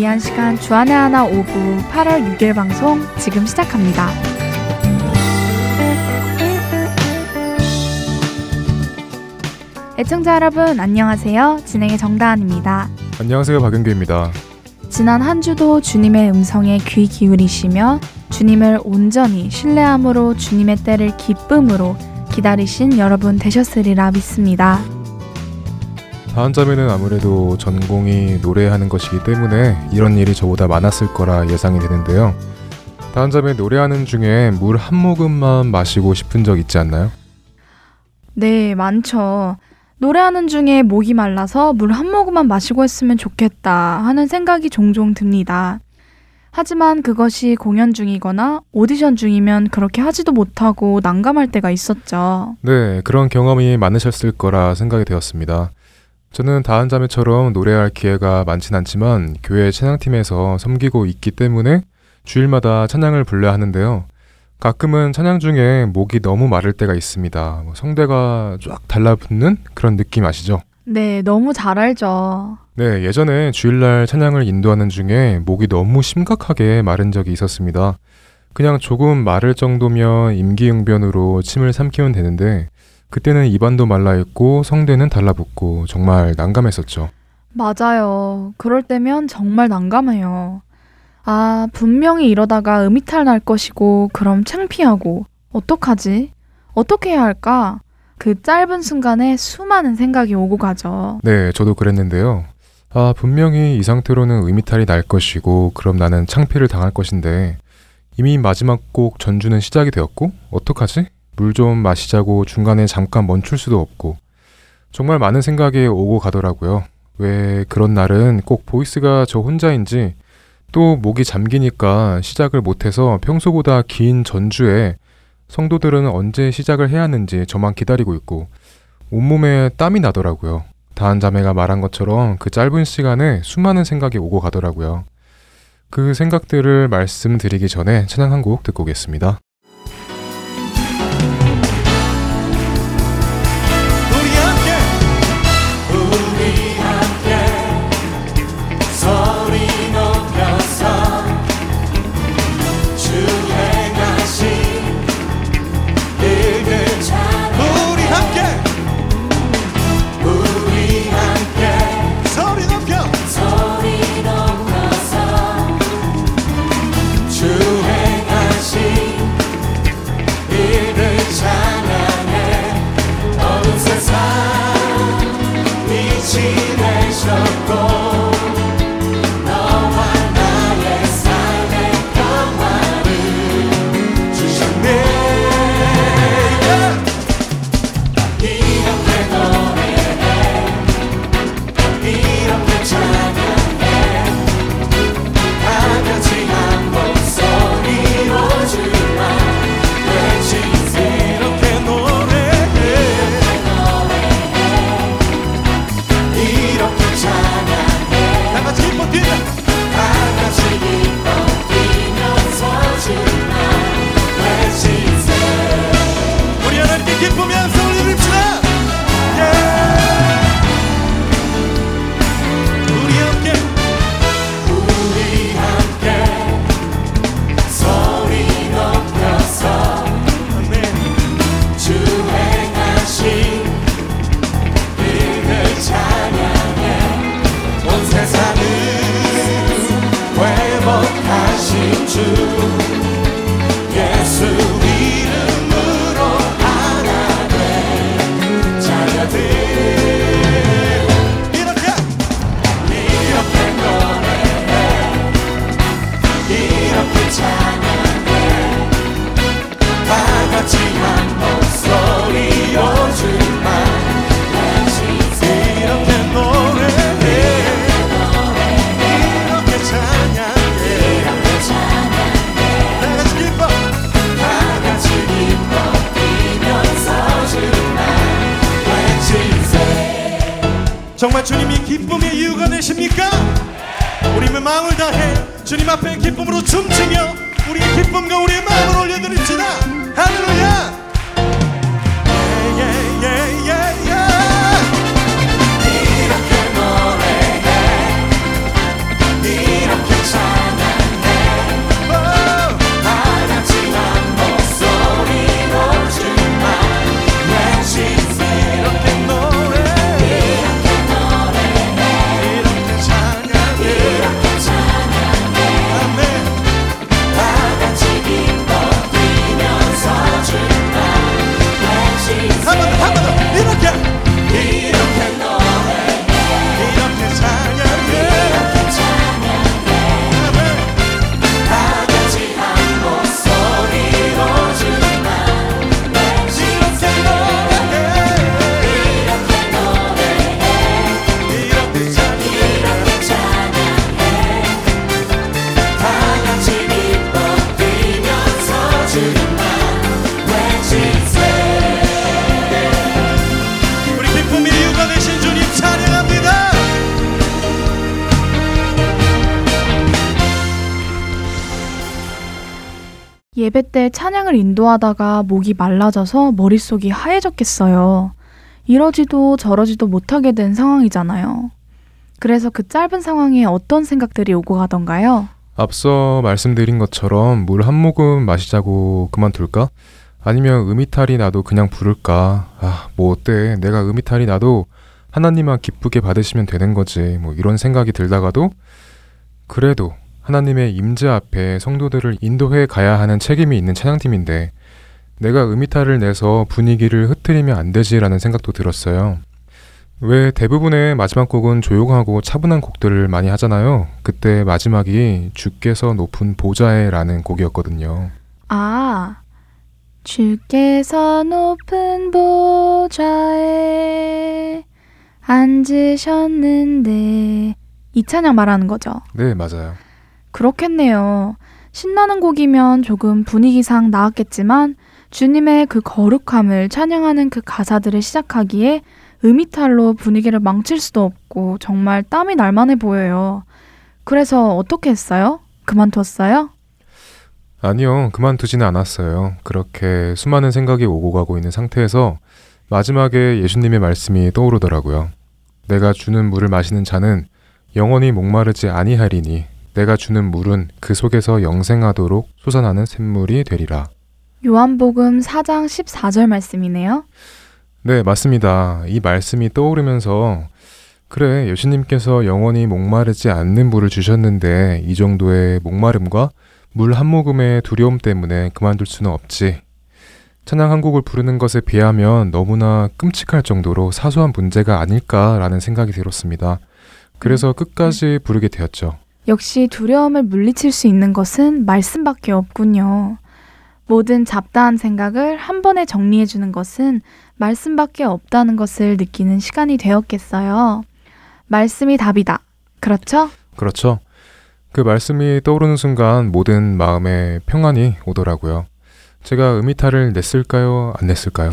위한 시간 주안의 하나 오부 8월 6일 방송 지금 시작합니다. 애청자 여러분 안녕하세요. 진행의 정다은입니다. 안녕하세요. 박은규입니다. 지난 한 주도 주님의 음성에 귀 기울이시며 주님을 온전히 신뢰함으로 주님의 때를 기쁨으로 기다리신 여러분 되셨으리라 믿습니다. 다한 자매는 아무래도 전공이 노래하는 것이기 때문에 이런 일이 저보다 많았을 거라 예상이 되는데요. 다한 자매 노래하는 중에 물 한 모금만 마시고 싶은 적 있지 않나요? 네, 많죠. 노래하는 중에 목이 말라서 물 한 모금만 마시고 했으면 좋겠다 하는 생각이 종종 듭니다. 하지만 그것이 공연 중이거나 오디션 중이면 그렇게 하지도 못하고 난감할 때가 있었죠. 네, 그런 경험이 많으셨을 거라 생각이 되었습니다. 저는 다한 자매처럼 노래할 기회가 많진 않지만 교회 찬양팀에서 섬기고 있기 때문에 주일마다 찬양을 불러야 하는데요. 가끔은 찬양 중에 목이 너무 마를 때가 있습니다. 뭐 성대가 쫙 달라붙는 그런 느낌 아시죠? 네, 너무 잘 알죠. 네, 예전에 주일날 찬양을 인도하는 중에 목이 너무 심각하게 마른 적이 있었습니다. 그냥 조금 마를 정도면 임기응변으로 침을 삼키면 되는데 그때는 입안도 말라있고 성대는 달라붙고 정말 난감했었죠. 맞아요. 그럴 때면 정말 난감해요. 아, 분명히 이러다가 음이탈 날 것이고, 그럼 창피하고, 어떡하지? 어떻게 해야 할까? 그 짧은 순간에 수많은 생각이 오고 가죠. 네, 저도 그랬는데요. 아, 분명히 이 상태로는 음이탈이 날 것이고, 그럼 나는 창피를 당할 것인데, 이미 마지막 곡 전주는 시작이 되었고, 어떡하지? 물 좀 마시자고 중간에 잠깐 멈출 수도 없고 정말 많은 생각이 오고 가더라고요. 왜 그런 날은 꼭 보이스가 저 혼자인지 또 목이 잠기니까 시작을 못해서 평소보다 긴 전주에 성도들은 언제 시작을 해야 하는지 저만 기다리고 있고 온몸에 땀이 나더라고요. 다한 자매가 말한 것처럼 그 짧은 시간에 수많은 생각이 오고 가더라고요. 그 생각들을 말씀드리기 전에 찬양 한 곡 듣고 오겠습니다. 앞에 기쁨으로 춤추며 우리의 기쁨과 우리의 마음을 올려드립시다. 하늘을 예배 때 찬양을 인도하다가 목이 말라져서 머릿속이 하얘졌겠어요. 이러지도 저러지도 못하게 된 상황이잖아요. 그래서 그 짧은 상황에 어떤 생각들이 오고 가던가요? 앞서 말씀드린 것처럼 물 한 모금 마시자고 그만둘까? 아니면 음이탈이 나도 그냥 부를까? 아, 뭐 어때? 내가 음이탈이 나도 하나님만 기쁘게 받으시면 되는 거지. 뭐 이런 생각이 들다가도 그래도 하나님의 임재 앞에 성도들을 인도해 가야 하는 책임이 있는 찬양팀인데 내가 음이탈을 내서 분위기를 흐트리면 안 되지라는 생각도 들었어요. 왜 대부분의 마지막 곡은 조용하고 차분한 곡들을 많이 하잖아요. 그때 마지막이 주께서 높은 보좌에라는 곡이었거든요. 아, 주께서 높은 보좌에 앉으셨는데 이 찬양 말하는 거죠. 네, 맞아요. 그렇겠네요. 신나는 곡이면 조금 분위기상 나았겠지만 주님의 그 거룩함을 찬양하는 그 가사들을 시작하기에 음이탈로 분위기를 망칠 수도 없고 정말 땀이 날만해 보여요. 그래서 어떻게 했어요? 그만뒀어요? 아니요, 그만두지는 않았어요. 그렇게 수많은 생각이 오고 가고 있는 상태에서 마지막에 예수님의 말씀이 떠오르더라고요. 내가 주는 물을 마시는 자는 영원히 목마르지 아니하리니 내가 주는 물은 그 속에서 영생하도록 솟아나는 샘물이 되리라. 요한복음 4장 14절 말씀이네요. 네, 맞습니다. 이 말씀이 떠오르면서 그래, 예수님께서 영원히 목마르지 않는 물을 주셨는데 이 정도의 목마름과 물 한 모금의 두려움 때문에 그만둘 수는 없지. 찬양 한 곡을 부르는 것에 비하면 너무나 끔찍할 정도로 사소한 문제가 아닐까라는 생각이 들었습니다. 그래서 끝까지 부르게 되었죠. 역시 두려움을 물리칠 수 있는 것은 말씀밖에 없군요. 모든 잡다한 생각을 한 번에 정리해 주는 것은 말씀밖에 없다는 것을 느끼는 시간이 되었겠어요. 말씀이 답이다. 그렇죠? 그렇죠. 그 말씀이 떠오르는 순간 모든 마음에 평안이 오더라고요. 제가 음이탈을 냈을까요? 안 냈을까요?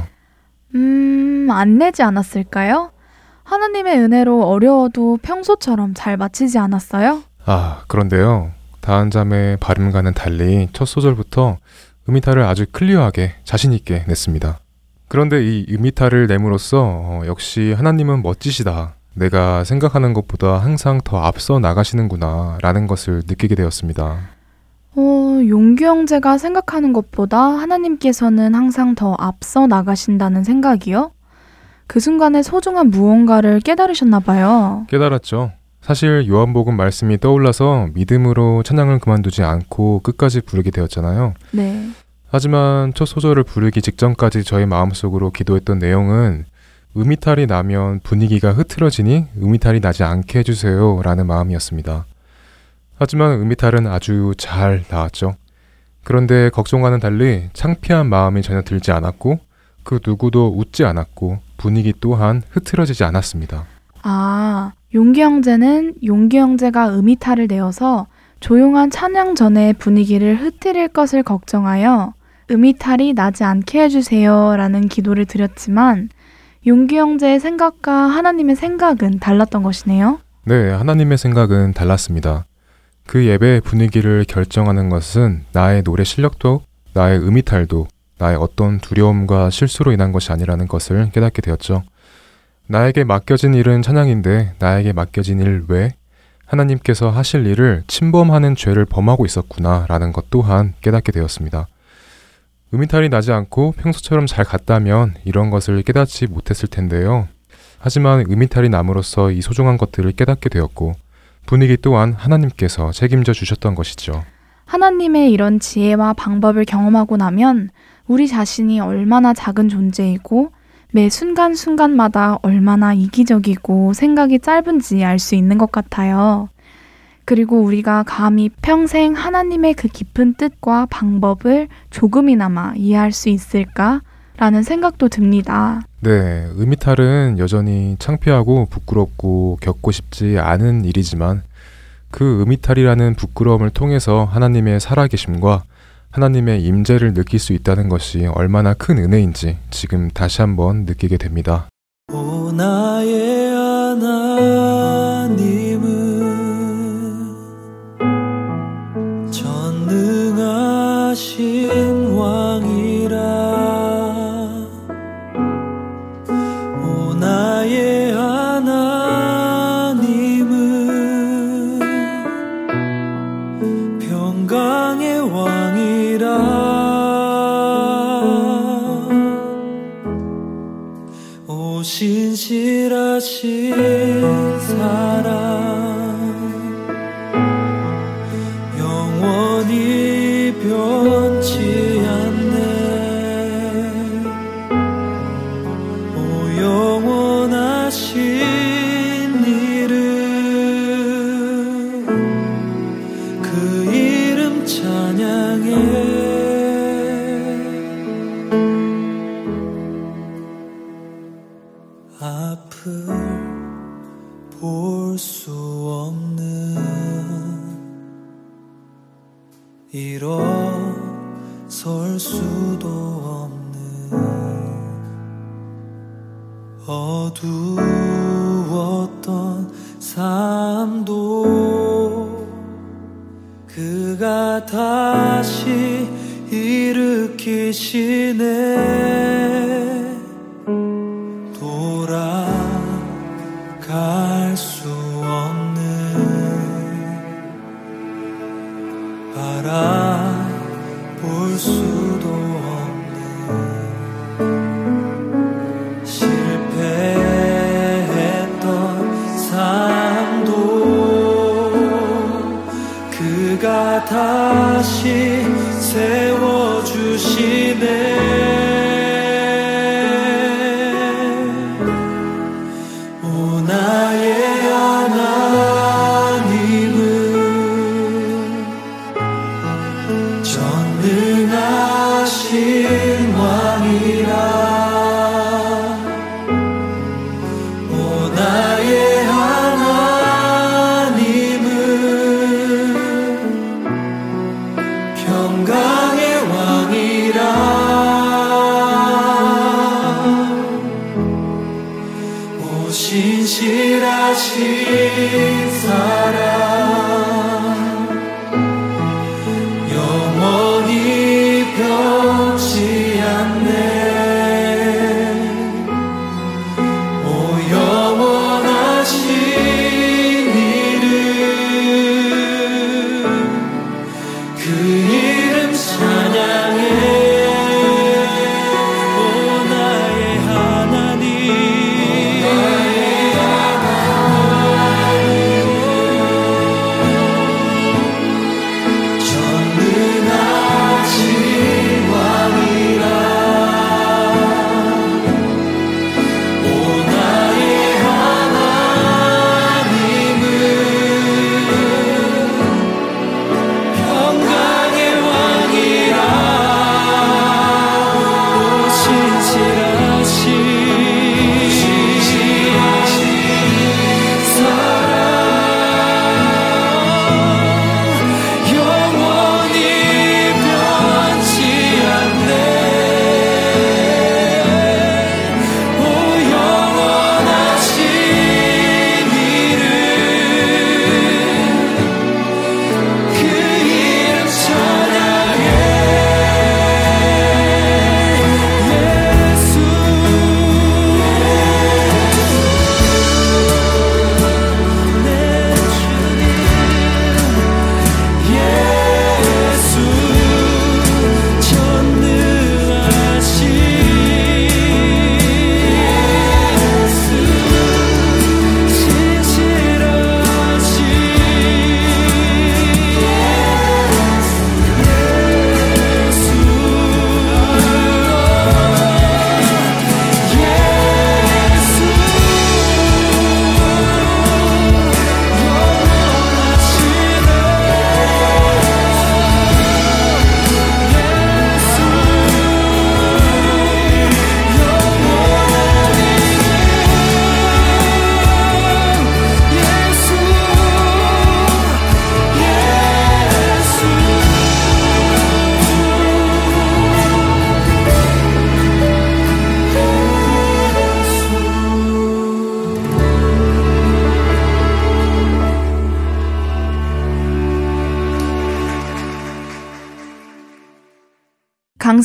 음, 안 내지 않았을까요? 하나님의 은혜로 어려워도 평소처럼 잘 마치지 않았어요? 아, 그런데요. 다한 잠의 발음과는 달리 첫 소절부터 음이탈을 아주 클리어하게 자신있게 냈습니다. 그런데 이 음이탈을 내므로써 어, 역시 하나님은 멋지시다. 내가 생각하는 것보다 항상 더 앞서 나가시는구나 라는 것을 느끼게 되었습니다. 어, 용규 형제가 생각하는 것보다 하나님께서는 항상 더 앞서 나가신다는 생각이요? 그 순간에 소중한 무언가를 깨달으셨나 봐요. 깨달았죠. 사실 요한복음 말씀이 떠올라서 믿음으로 찬양을 그만두지 않고 끝까지 부르게 되었잖아요. 네. 하지만 첫 소절을 부르기 직전까지 저희 마음속으로 기도했던 내용은 음이탈이 나면 분위기가 흐트러지니 음이탈이 나지 않게 해주세요 라는 마음이었습니다. 하지만 음이탈은 아주 잘 나왔죠. 그런데 걱정과는 달리 창피한 마음이 전혀 들지 않았고 그 누구도 웃지 않았고 분위기 또한 흐트러지지 않았습니다. 아, 용기 형제는 용기 형제가 음이탈을 내어서 조용한 찬양 전에 분위기를 흐트릴 것을 걱정하여 음이탈이 나지 않게 해주세요 라는 기도를 드렸지만 용기 형제의 생각과 하나님의 생각은 달랐던 것이네요. 네, 하나님의 생각은 달랐습니다. 그 예배의 분위기를 결정하는 것은 나의 노래 실력도 나의 음이탈도 나의 어떤 두려움과 실수로 인한 것이 아니라는 것을 깨닫게 되었죠. 나에게 맡겨진 일은 찬양인데 나에게 맡겨진 일 외 하나님께서 하실 일을 침범하는 죄를 범하고 있었구나 라는 것 또한 깨닫게 되었습니다. 음이탈이 나지 않고 평소처럼 잘 갔다면 이런 것을 깨닫지 못했을 텐데요. 하지만 음이탈이 남으로써 이 소중한 것들을 깨닫게 되었고 분위기 또한 하나님께서 책임져 주셨던 것이죠. 하나님의 이런 지혜와 방법을 경험하고 나면 우리 자신이 얼마나 작은 존재이고 매 순간순간마다 얼마나 이기적이고 생각이 짧은지 알 수 있는 것 같아요. 그리고 우리가 감히 평생 하나님의 그 깊은 뜻과 방법을 조금이나마 이해할 수 있을까? 라는 생각도 듭니다. 네, 음이탈은 여전히 창피하고 부끄럽고 겪고 싶지 않은 일이지만 그 음이탈이라는 부끄러움을 통해서 하나님의 살아계심과 하나님의 임재를 느낄 수 있다는 것이 얼마나 큰 은혜인지 지금 다시 한번 느끼게 됩니다. 오 나의 하나님 心. 그가 다시 일으키시네. 다시 새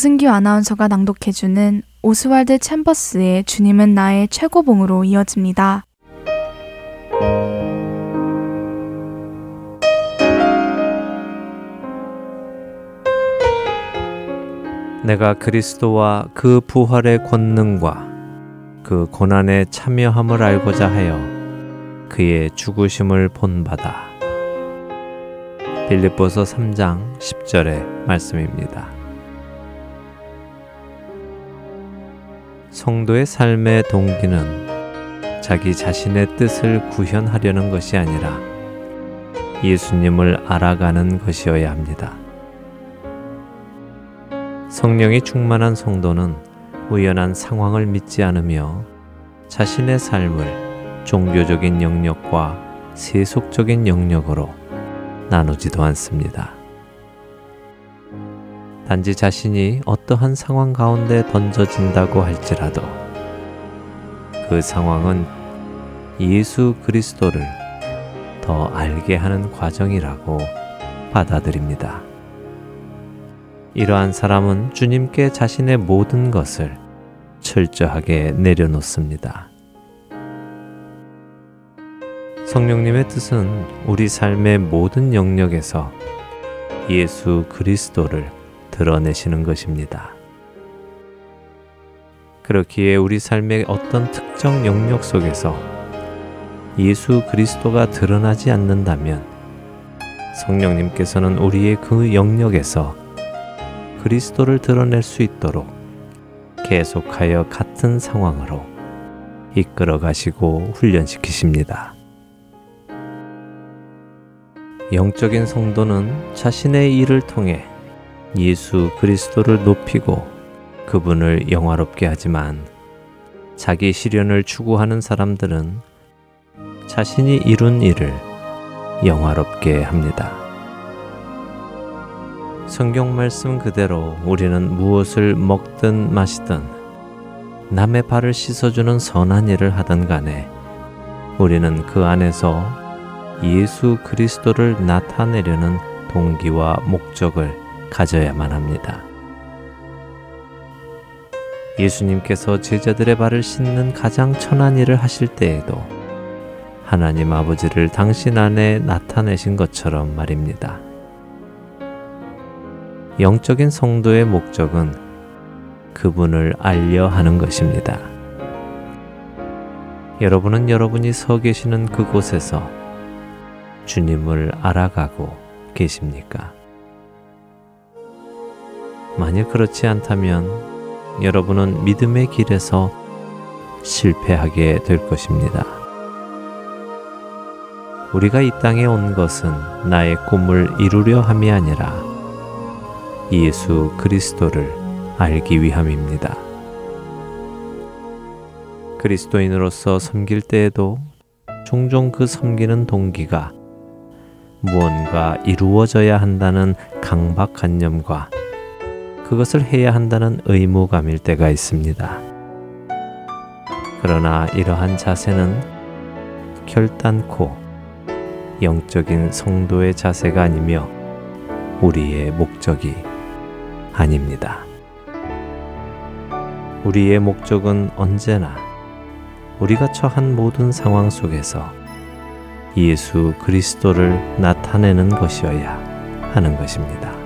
강승규 아나운서가 낭독해주는 오스왈드 챔버스의 주님은 나의 최고봉으로 이어집니다. 내가 그리스도와 그 부활의 권능과 그 고난에 참여함을 알고자 하여 그의 죽으심을 본받아. 빌립보서 3장 10절의 말씀입니다. 성도의 삶의 동기는 자기 자신의 뜻을 구현하려는 것이 아니라 예수님을 알아가는 것이어야 합니다. 성령이 충만한 성도는 우연한 상황을 믿지 않으며 자신의 삶을 종교적인 영역과 세속적인 영역으로 나누지도 않습니다. 단지 자신이 어떠한 상황 가운데 던져진다고 할지라도 그 상황은 예수 그리스도를 더 알게 하는 과정이라고 받아들입니다. 이러한 사람은 주님께 자신의 모든 것을 철저하게 내려놓습니다. 성령님의 뜻은 우리 삶의 모든 영역에서 예수 그리스도를 드러내시는 것입니다. 그렇기에 우리 삶의 어떤 특정 영역 속에서 예수 그리스도가 드러나지 않는다면 성령님께서는 우리의 그 영역에서 그리스도를 드러낼 수 있도록 계속하여 같은 상황으로 이끌어 가시고 훈련시키십니다. 영적인 성도는 자신의 일을 통해 예수 그리스도를 높이고 그분을 영화롭게 하지만 자기 실현을 추구하는 사람들은 자신이 이룬 일을 영화롭게 합니다. 성경 말씀 그대로 우리는 무엇을 먹든 마시든 남의 발을 씻어주는 선한 일을 하든 간에 우리는 그 안에서 예수 그리스도를 나타내려는 동기와 목적을 가져야만 합니다. 예수님께서 제자들의 발을 씻는 가장 천한 일을 하실 때에도 하나님 아버지를 당신 안에 나타내신 것처럼 말입니다. 영적인 성도의 목적은 그분을 알려 하는 것입니다. 여러분은 여러분이 서 계시는 그곳에서 주님을 알아가고 계십니까? 만일 그렇지 않다면 여러분은 믿음의 길에서 실패하게 될 것입니다. 우리가 이 땅에 온 것은 나의 꿈을 이루려 함이 아니라 예수 그리스도를 알기 위함입니다. 그리스도인으로서 섬길 때에도 종종 그 섬기는 동기가 무언가 이루어져야 한다는 강박관념과 그것을 해야 한다는 의무감일 때가 있습니다. 그러나 이러한 자세는 결단코 영적인 성도의 자세가 아니며 우리의 목적이 아닙니다. 우리의 목적은 언제나 우리가 처한 모든 상황 속에서 예수 그리스도를 나타내는 것이어야 하는 것입니다.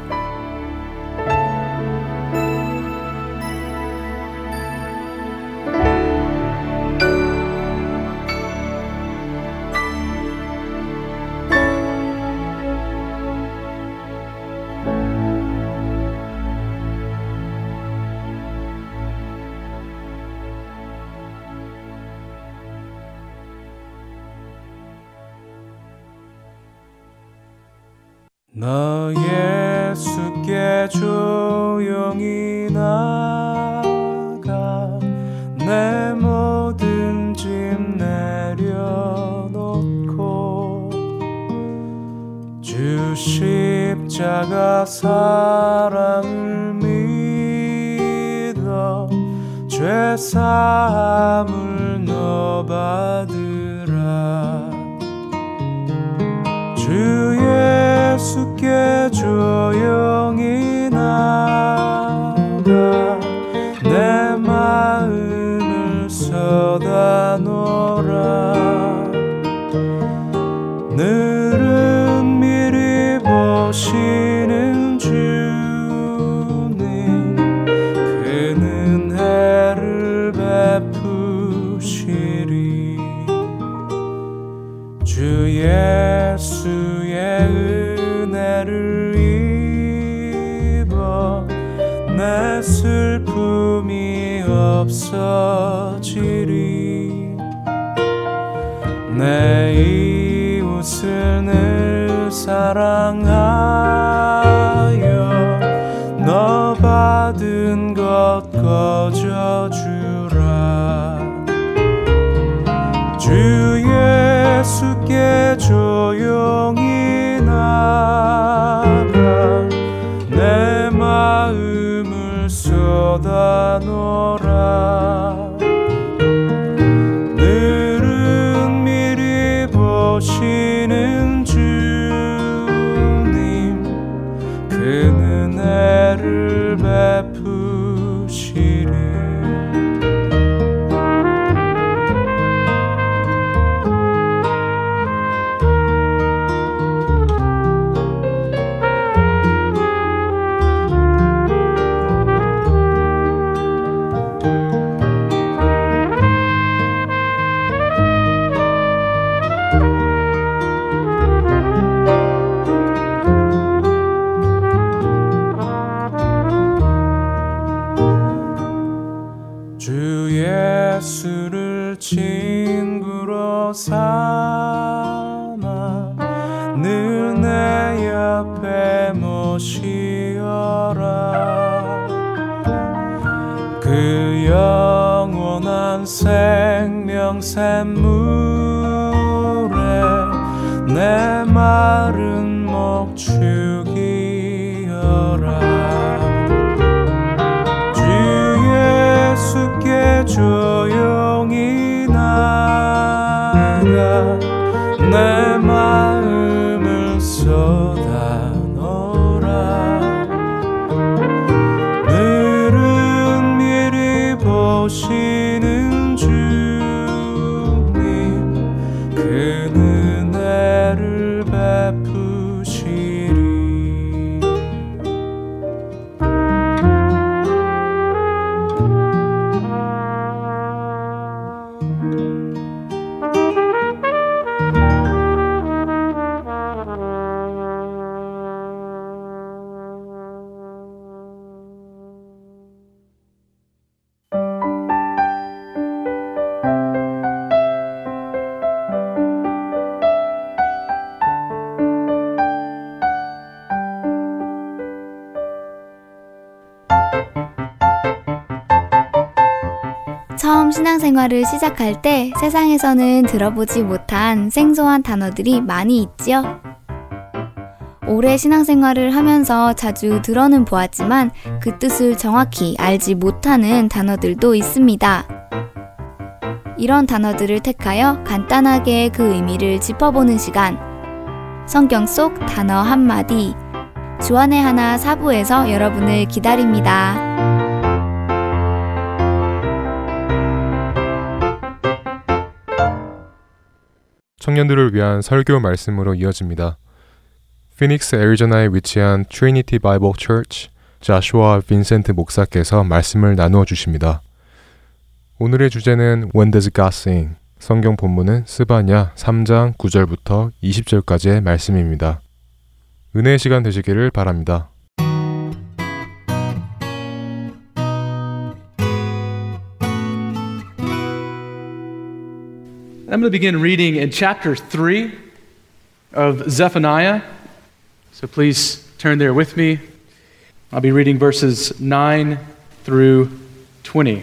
생활을 시작할 때 세상에서는 들어보지 못한 생소한 단어들이 많이 있지요. 오래 신앙생활을 하면서 자주 들어는 보았지만 그 뜻을 정확히 알지 못하는 단어들도 있습니다. 이런 단어들을 택하여 간단하게 그 의미를 짚어보는 시간. 성경 속 단어 한마디. 주안의 하나 사부에서 여러분을 기다립니다. 청년들을 위한 설교 말씀으로 이어집니다. 피닉스 애리조나에 위치한 트리니티 바이블 처치 자슈아 빈센트 목사께서 말씀을 나누어 주십니다. 오늘의 주제는 When does God sing? 성경 본문은 스바냐 3장 9절부터 20절까지의 말씀입니다. 은혜의 시간 되시기를 바랍니다. I'm going to begin reading in chapter 3 of Zephaniah. So please turn there with me. I'll be reading verses 9 through 20.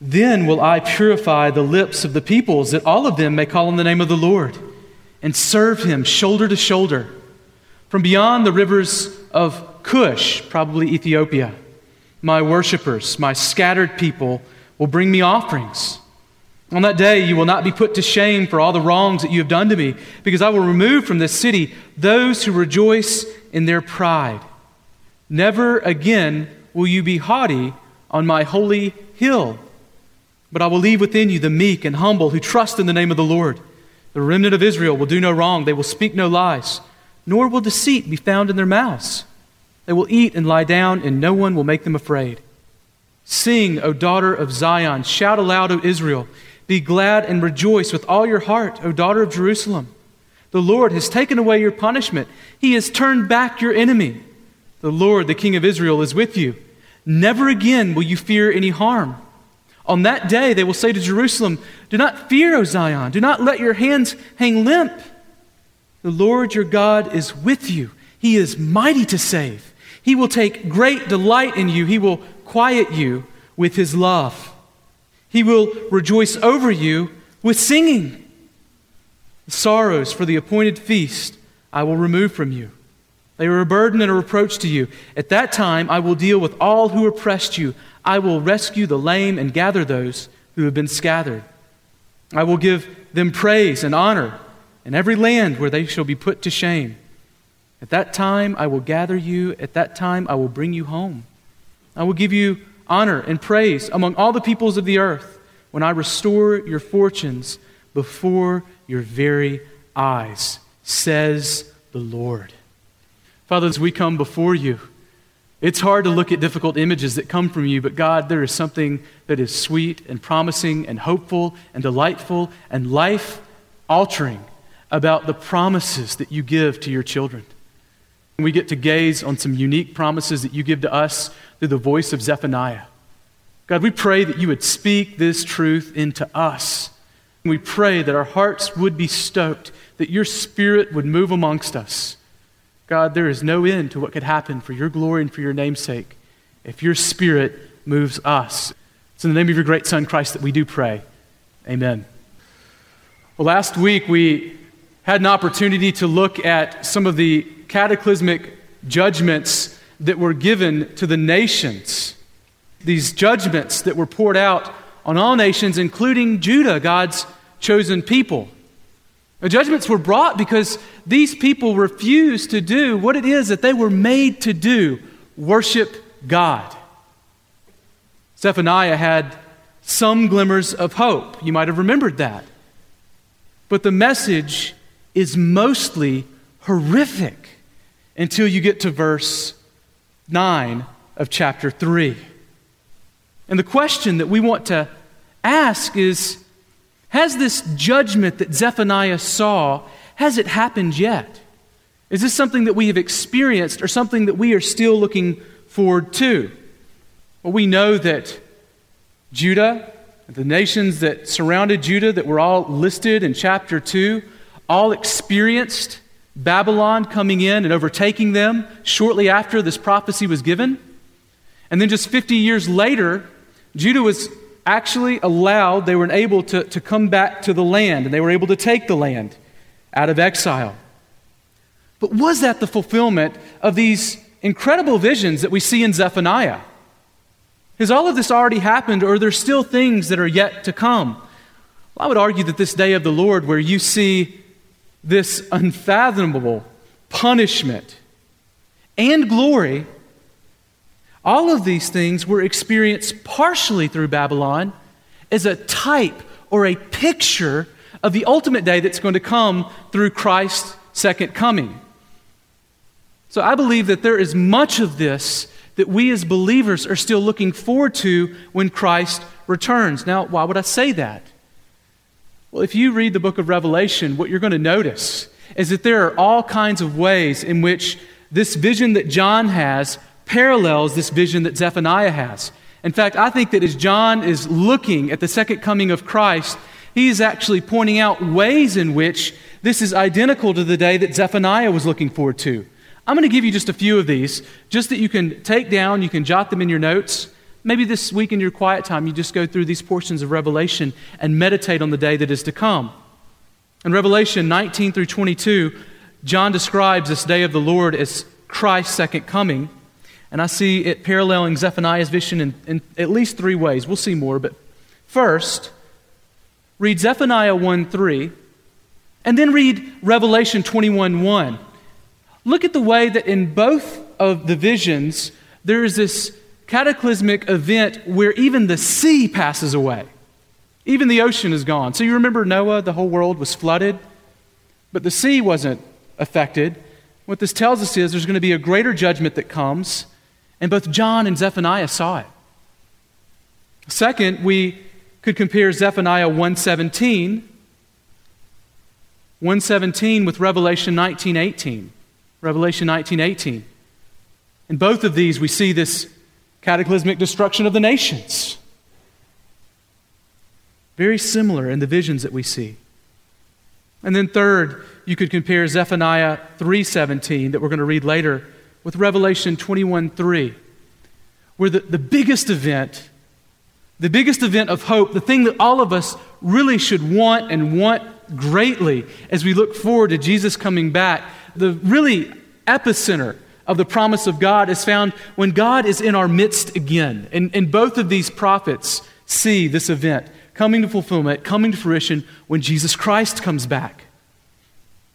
Then will I purify the lips of the peoples, that all of them may call on the name of the Lord and serve him shoulder to shoulder. From beyond the rivers of Cush, probably Ethiopia, my worshippers, my scattered people, will bring me offerings. On that day, you will not be put to shame for all the wrongs that you have done to me, because I will remove from this city those who rejoice in their pride. Never again will you be haughty on my holy hill. But I will leave within you the meek and humble who trust in the name of the Lord. The remnant of Israel will do no wrong, they will speak no lies, nor will deceit be found in their mouths. They will eat and lie down, and no one will make them afraid. Sing, O daughter of Zion, shout aloud, O Israel. Be glad and rejoice with all your heart, O daughter of Jerusalem. The Lord has taken away your punishment, He has turned back your enemy. The Lord, the King of Israel, is with you. Never again will you fear any harm. On that day, they will say to Jerusalem, Do not fear, O Zion. Do not let your hands hang limp. The Lord your God is with you. He is mighty to save. He will take great delight in you. He will quiet you with his love. He will rejoice over you with singing. The sorrows for the appointed feast I will remove from you. They are a burden and a reproach to you. At that time, I will deal with all who oppressed you. I will rescue the lame and gather those who have been scattered. I will give them praise and honor in every land where they shall be put to shame. At that time, I will gather you. At that time, I will bring you home. I will give you honor and praise among all the peoples of the earth when I restore your fortunes before your very eyes, says the Lord. Father, as we come before you, it's hard to look at difficult images that come from you, but God, there is something that is sweet and promising and hopeful and delightful and life altering about the promises that you give to your children. We get to gaze on some unique promises that you give to us through the voice of Zephaniah. God, we pray that you would speak this truth into us. We pray that our hearts would be stoked, that your spirit would move amongst us God, there is no end to what could happen for your glory and for your namesake if your spirit moves us. It's in the name of your great Son, Christ, that we do pray. Amen. Well, last week we had an opportunity to look at some of the cataclysmic judgments that were given to the nations. These judgments that were poured out on all nations, including Judah, God's chosen people. The judgments were brought because these people refused to do what it is that they were made to do worship God. Zephaniah had some glimmers of hope. You might have remembered that. But the message is mostly horrific until you get to verse 9 of chapter 3. And the question that we want to ask is has this judgment that Zephaniah saw, has it happened yet? Is this something that we have experienced or something that we are still looking forward to? Well, we know that Judah, the nations that surrounded Judah that were all listed in chapter 2, all experienced Babylon coming in and overtaking them shortly after this prophecy was given. And then just 50 years later, Judah was actually allowed, they were able to, to come back to the land, and they were able to take the land out of exile. But was that the fulfillment of these incredible visions that we see in Zephaniah? Has all of this already happened, or are there still things that are yet to come? Well, I would argue that this day of the Lord, where you see this unfathomable punishment and glory all of these things were experienced partially through Babylon as a type or a picture of the ultimate day that's going to come through Christ's second coming. So I believe that there is much of this that we as believers are still looking forward to when Christ returns. Now, why would I say that? Well, if you read the book of Revelation, what you're going to notice is that there are all kinds of ways in which this vision that John has parallels this vision that Zephaniah has. In fact, I think that as John is looking at the second coming of Christ, he is actually pointing out ways in which this is identical to the day that Zephaniah was looking forward to. I'm going to give you just a few of these, just that you can take down, you can jot them in your notes. Maybe this week in your quiet time, you just go through these portions of Revelation and meditate on the day that is to come. In Revelation 19 through 22, John describes this day of the Lord as Christ's second coming. And I see it paralleling Zephaniah's vision in, in at least three ways. We'll see more, but first, read Zephaniah 1 3, and then read Revelation 21 1. Look at the way that in both of the visions, there is this cataclysmic event where even the sea passes away. Even the ocean is gone. So you remember Noah, the whole world was flooded, but the sea wasn't affected. What this tells us is there's going to be a greater judgment that comes and both John and Zephaniah saw it. Second, we could compare Zephaniah 117 117 with Revelation 19:18. Revelation 19:18. In both of these we see this cataclysmic destruction of the nations. Very similar in the visions that we see. And then third, you could compare Zephaniah 3:17 that we're going to read later with Revelation 21:3, where the, the biggest event, the biggest event of hope, the thing that all of us really should want and want greatly as we look forward to Jesus coming back, the really epicenter of the promise of God is found when God is in our midst again. And, and both of these prophets see this event coming to fulfillment, coming to fruition when Jesus Christ comes back.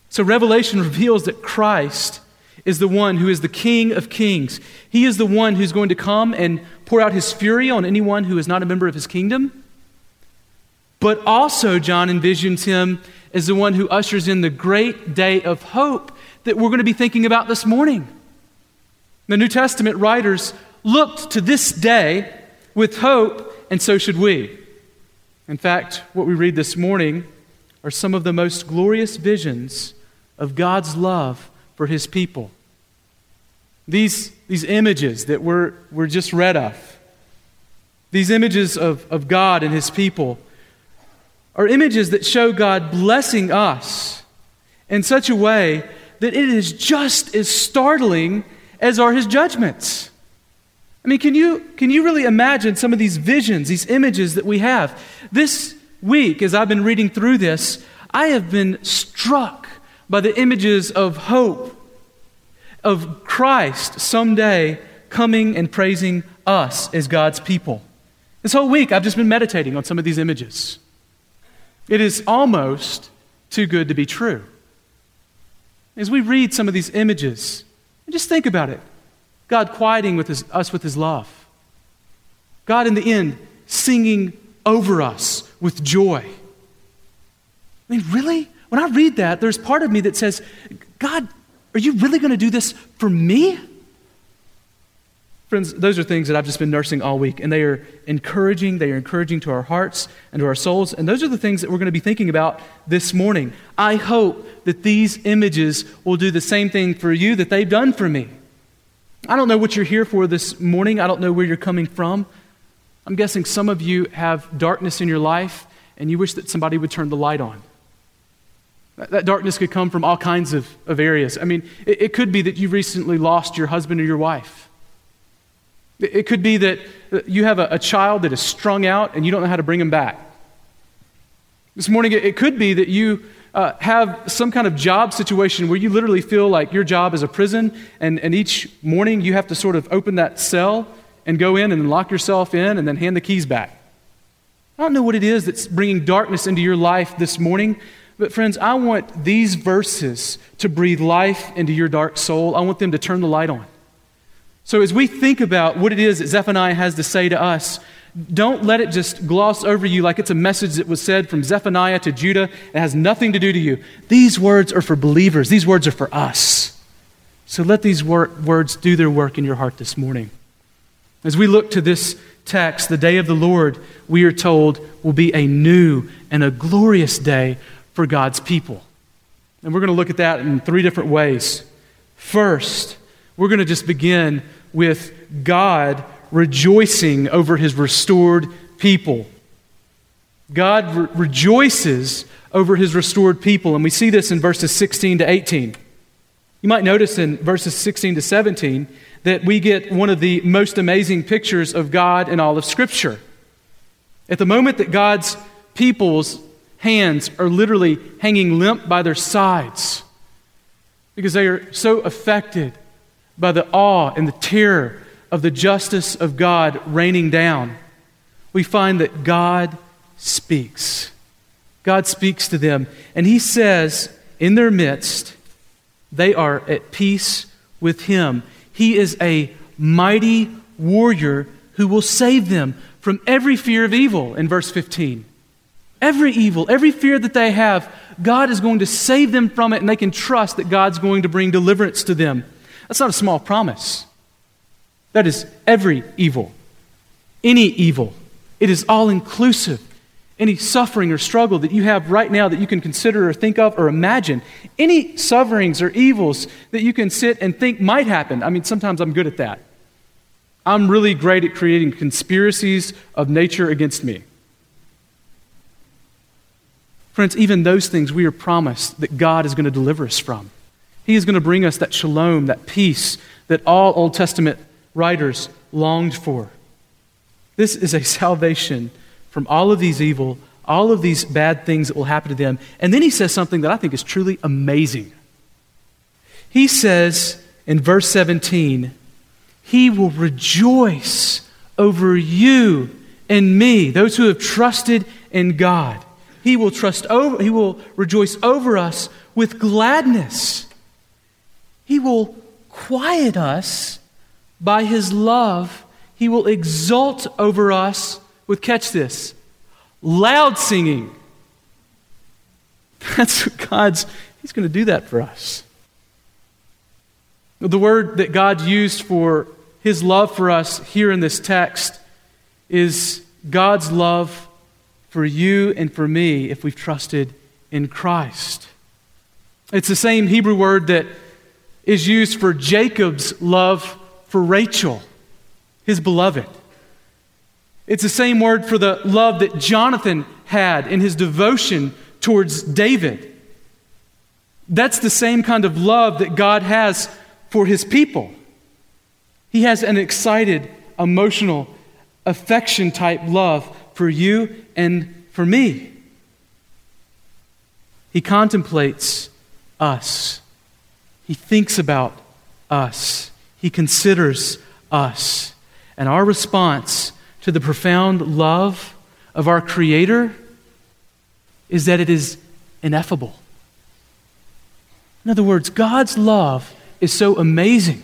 So Revelation reveals that Christ is the one who is the King of kings. He is the one who's going to come and pour out his fury on anyone who is not a member of his kingdom. But also, John envisions him as the one who ushers in the great day of hope that we're going to be thinking about this morning. The New Testament writers looked to this day with hope, and so should we. In fact, what we read this morning are some of the most glorious visions of God's love for his people. These, these images that we're, we're just read of, these images of, of God and his people, are images that show God blessing us in such a way that it is just as startling as are his judgments. I mean, can you, can you really imagine some of these visions, these images that we have? This week, as I've been reading through this, I have been struck by the images of hope, of Christ someday coming and praising us as God's people. This whole week, I've just been meditating on some of these images. It is almost too good to be true. As we read some of these images, just think about it God quieting with his, us with his love, God in the end singing over us with joy. I mean, really? When I read that, there's part of me that says, God, are you really going to do this for me? Friends, those are things that I've just been nursing all week, and they are encouraging. They are encouraging to our hearts and to our souls. And those are the things that we're going to be thinking about this morning. I hope that these images will do the same thing for you that they've done for me. I don't know what you're here for this morning, I don't know where you're coming from. I'm guessing some of you have darkness in your life, and you wish that somebody would turn the light on. That darkness could come from all kinds of, of areas. I mean, it, it could be that you recently lost your husband or your wife. It could be that you have a, a, child that is strung out and you don't know how to bring him back. This morning, it could be that you uh, have some kind of job situation where you literally feel like your job is a prison, and, and each morning you have to sort of open that cell and go in and lock yourself in and then hand the keys back. I don't know what it is that's bringing darkness into your life this morning, but friends, I want these verses to breathe life into your dark soul. I want them to turn the light on. So, as we think about what it is that Zephaniah has to say to us, don't let it just gloss over you like it's a message that was said from Zephaniah to Judah. It has nothing to do to you. These words are for believers, these words are for us. So, let these wor- words do their work in your heart this morning. As we look to this text, the day of the Lord, we are told, will be a new and a glorious day for God's people. And we're going to look at that in three different ways. First, we're going to just begin with God rejoicing over his restored people. God re- rejoices over his restored people, and we see this in verses 16 to 18. You might notice in verses 16 to 17 that we get one of the most amazing pictures of God in all of Scripture. At the moment that God's people's hands are literally hanging limp by their sides because they are so affected by the awe and the terror of the justice of God raining down, we find that God speaks. God speaks to them, and He says, in their midst, they are at peace with Him. He is a mighty warrior who will save them from every fear of evil, in verse 15. Every evil, every fear that they have, God is going to save them from it, and they can trust that God's going to bring deliverance to them. That's not a small promise. That is every evil, any evil. It is all inclusive. Any suffering or struggle that you have right now that you can consider or think of or imagine, any sufferings or evils that you can sit and think might happen. I mean, sometimes I'm good at that. I'm really great at creating conspiracies of nature against me. Friends, even those things we are promised that God is going to deliver us from. He is going to bring us that shalom, that peace that all Old Testament writers longed for. This is a salvation from all of these evil, all of these bad things that will happen to them. And then he says something that I think is truly amazing. He says in verse 17, He will rejoice over you and me, those who have trusted in God. He will trust over, he will rejoice over us with gladness. He will quiet us by his love. He will exult over us with, catch this, loud singing. That's what God's, he's going to do that for us. The word that God used for his love for us here in this text is God's love for you and for me if we've trusted in Christ. It's the same Hebrew word that is used for Jacob's love for Rachel, his beloved. It's the same word for the love that Jonathan had in his devotion towards David. That's the same kind of love that God has for his people. He has an excited, emotional, affection type love for you and for me. He contemplates us, he thinks about us, he considers us. And our response to the profound love of our Creator is that it is ineffable. In other words, God's love is so amazing.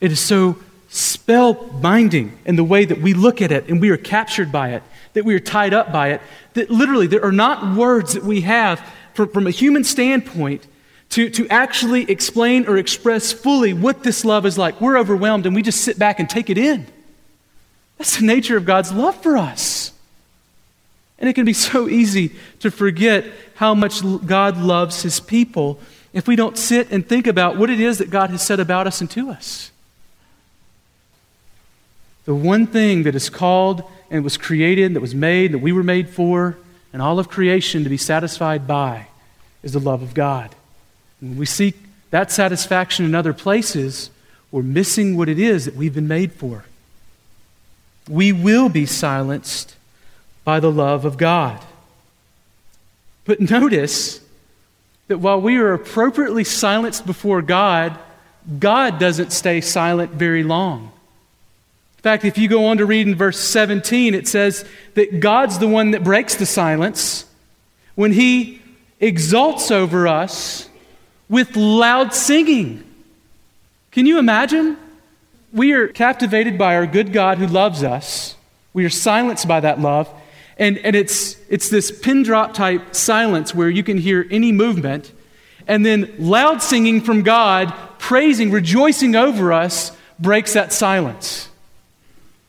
It is so spellbinding in the way that we look at it and we are captured by it that we are tied up by it, that literally there are not words that we have from, from a human standpoint to, to actually explain or express fully what this love is like. We're overwhelmed and we just sit back and take it in. That's the nature of God's love for us. And it can be so easy to forget how much God loves his people if we don't sit and think about what it is that God has said about us and to us. The one thing that is called and was created, that was made, that we were made for, and all of creation to be satisfied by is the love of God. When we seek that satisfaction in other places, we're missing what it is that we've been made for. We will be silenced by the love of God. But notice that while we are appropriately silenced before God, God doesn't stay silent very long. In fact, if you go on to read in verse 17, it says that God's the one that breaks the silence when he exalts over us with loud singing. Can you imagine? We are captivated by our good God who loves us. We are silenced by that love. And, and it's, it's this pin drop type silence where you can hear any movement. And then loud singing from God, praising, rejoicing over us, breaks that silence.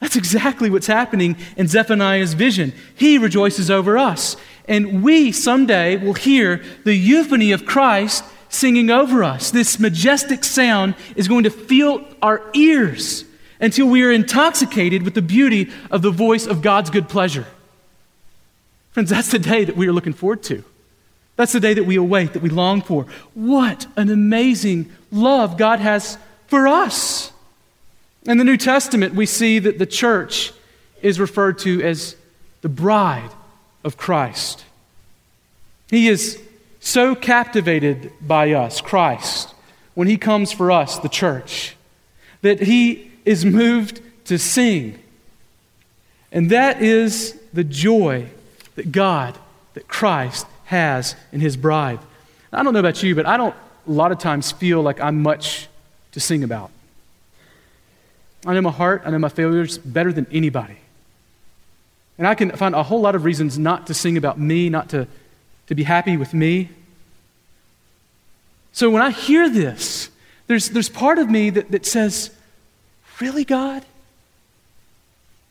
That's exactly what's happening in Zephaniah's vision. He rejoices over us. And we someday will hear the euphony of Christ singing over us. This majestic sound is going to fill our ears until we are intoxicated with the beauty of the voice of God's good pleasure. Friends, that's the day that we are looking forward to. That's the day that we await, that we long for. What an amazing love God has for us. In the New Testament, we see that the church is referred to as the bride of Christ. He is so captivated by us, Christ, when he comes for us, the church, that he is moved to sing. And that is the joy that God, that Christ has in his bride. I don't know about you, but I don't a lot of times feel like I'm much to sing about. I know my heart, I know my failures better than anybody. And I can find a whole lot of reasons not to sing about me, not to, to be happy with me. So when I hear this, there's, there's part of me that, that says, Really, God?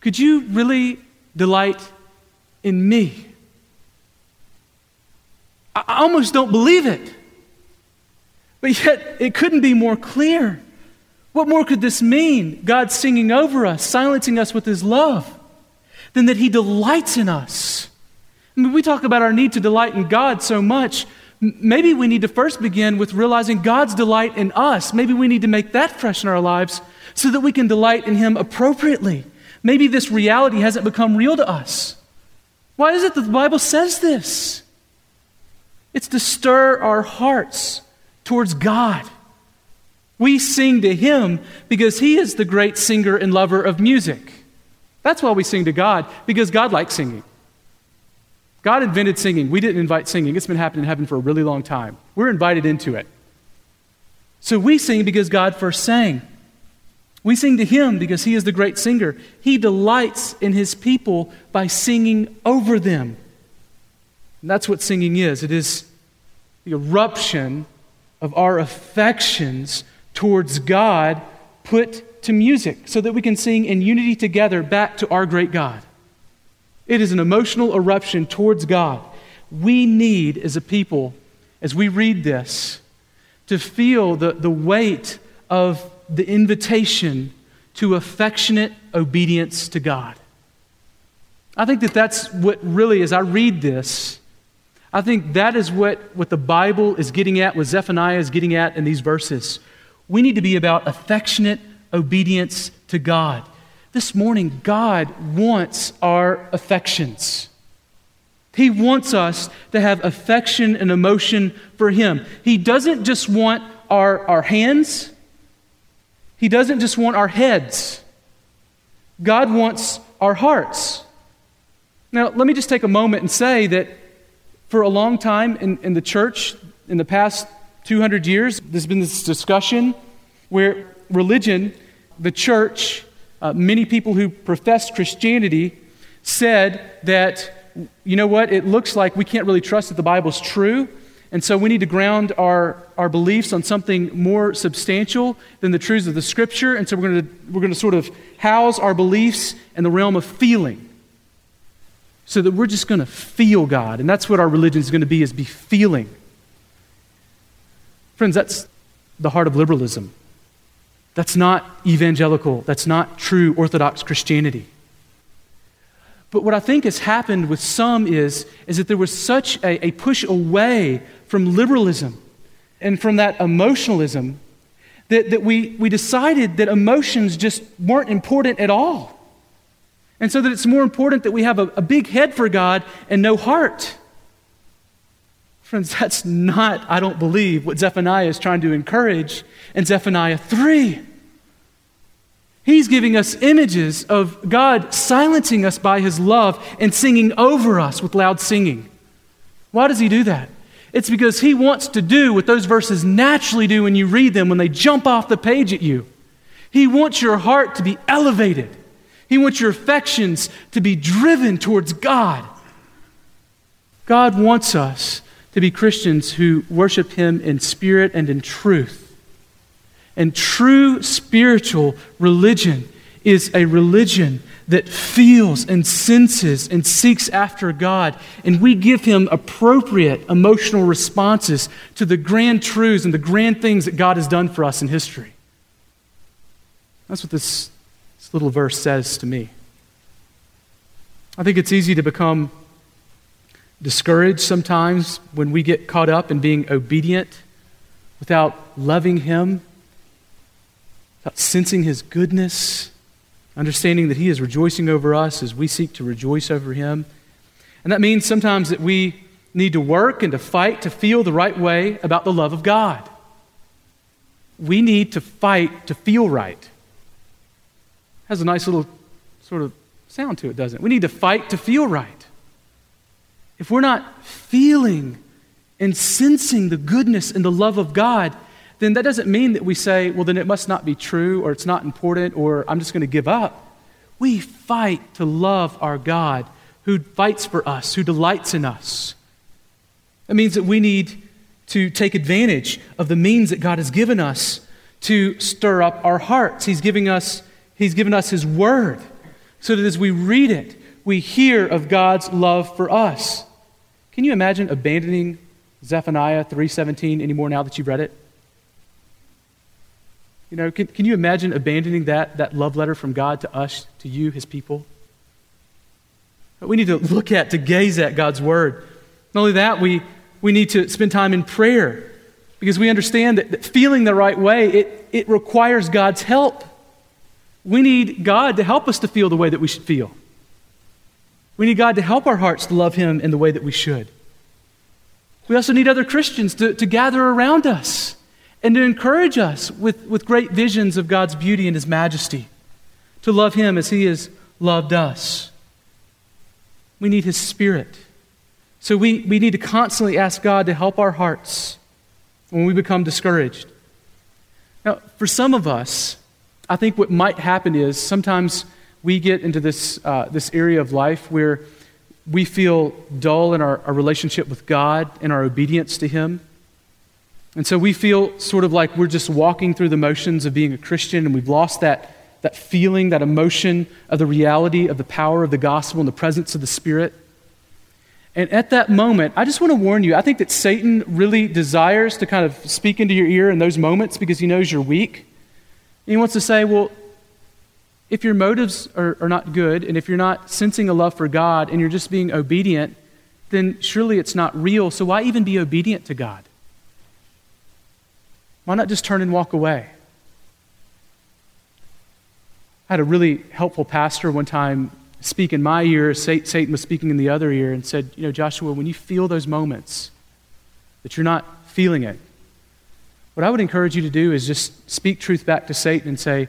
Could you really delight in me? I, I almost don't believe it. But yet, it couldn't be more clear. What more could this mean? God singing over us, silencing us with his love, than that he delights in us. I mean, we talk about our need to delight in God so much. Maybe we need to first begin with realizing God's delight in us. Maybe we need to make that fresh in our lives so that we can delight in him appropriately. Maybe this reality hasn't become real to us. Why is it that the Bible says this? It's to stir our hearts towards God. We sing to Him because He is the great singer and lover of music. That's why we sing to God, because God likes singing. God invented singing. We didn't invite singing. It's been happening in heaven for a really long time. We're invited into it. So we sing because God first sang. We sing to Him because He is the great singer. He delights in His people by singing over them. And that's what singing is it is the eruption of our affections towards God put to music so that we can sing in unity together back to our great God. It is an emotional eruption towards God. We need, as a people, as we read this, to feel the, the weight of the invitation to affectionate obedience to God. I think that that's what really, as I read this, I think that is what, what the Bible is getting at, what Zephaniah is getting at in these verses. We need to be about affectionate obedience to God. This morning, God wants our affections. He wants us to have affection and emotion for Him. He doesn't just want our, our hands, He doesn't just want our heads. God wants our hearts. Now, let me just take a moment and say that for a long time in, in the church, in the past 200 years, there's been this discussion where religion, the church, uh, many people who profess Christianity said that, you know what, it looks like we can't really trust that the Bible's true. And so we need to ground our, our beliefs on something more substantial than the truths of the Scripture. And so we're going to, we're going to sort of house our beliefs in the realm of feeling. So that we're just going to feel God. And that's what our religion is going to be, is be feeling. Friends, that's the heart of liberalism. That's not evangelical. That's not true Orthodox Christianity. But what I think has happened with some is, is that there was such a, a push away from liberalism and from that emotionalism that, that we, we decided that emotions just weren't important at all. And so that it's more important that we have a, a big head for God and no heart. Friends, that's not, I don't believe, what Zephaniah is trying to encourage in Zephaniah 3. He's giving us images of God silencing us by his love and singing over us with loud singing. Why does he do that? It's because he wants to do what those verses naturally do when you read them, when they jump off the page at you. He wants your heart to be elevated, he wants your affections to be driven towards God. God wants us to be Christians who worship Him in spirit and in truth. And true spiritual religion is a religion that feels and senses and seeks after God. And we give Him appropriate emotional responses to the grand truths and the grand things that God has done for us in history. That's what this, this little verse says to me. I think it's easy to become discouraged sometimes when we get caught up in being obedient without loving Him, without sensing His goodness, understanding that He is rejoicing over us as we seek to rejoice over Him. And that means sometimes that we need to work and to fight to feel the right way about the love of God. We need to fight to feel right. Has a nice little sort of sound to it, doesn't it? We need to fight to feel right if we're not feeling and sensing the goodness and the love of God, then that doesn't mean that we say, well, then it must not be true or it's not important or I'm just going to give up. We fight to love our God who fights for us, who delights in us. That means that we need to take advantage of the means that God has given us to stir up our hearts. He's giving us, he's given us His Word so that as we read it, we hear of God's love for us. Can you imagine abandoning Zephaniah 3:17 anymore now that you've read it? You know, can, can you imagine abandoning that, that love letter from God to us, to you, his people? We need to look at, to gaze at God's word. Not only that, we, we need to spend time in prayer because we understand that, that feeling the right way, it, it requires God's help. We need God to help us to feel the way that we should feel. We need God to help our hearts to love Him in the way that we should. We also need other Christians to, to gather around us and to encourage us with, with great visions of God's beauty and His majesty, to love Him as He has loved us. We need His Spirit. So we, we need to constantly ask God to help our hearts when we become discouraged. Now, for some of us, I think what might happen is sometimes we get into this, uh, this area of life where we feel dull in our, our relationship with God and our obedience to Him. And so we feel sort of like we're just walking through the motions of being a Christian and we've lost that, that feeling, that emotion of the reality of the power of the gospel and the presence of the Spirit. And at that moment, I just want to warn you I think that Satan really desires to kind of speak into your ear in those moments because he knows you're weak. He wants to say, well, if your motives are, are not good and if you're not sensing a love for God and you're just being obedient, then surely it's not real. So why even be obedient to God? Why not just turn and walk away? I had a really helpful pastor one time speak in my ear, Satan was speaking in the other ear, and said, You know, Joshua, when you feel those moments that you're not feeling it, what I would encourage you to do is just speak truth back to Satan and say,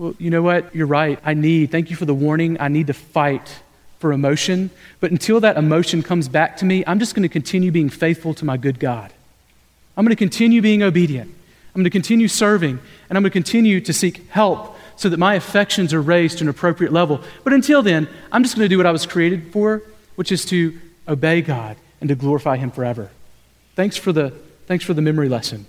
well, you know what? You're right. I need, thank you for the warning. I need to fight for emotion. But until that emotion comes back to me, I'm just going to continue being faithful to my good God. I'm going to continue being obedient. I'm going to continue serving, and I'm going to continue to seek help so that my affections are raised to an appropriate level. But until then, I'm just going to do what I was created for, which is to obey God and to glorify Him forever. Thanks for the, thanks for the memory lesson.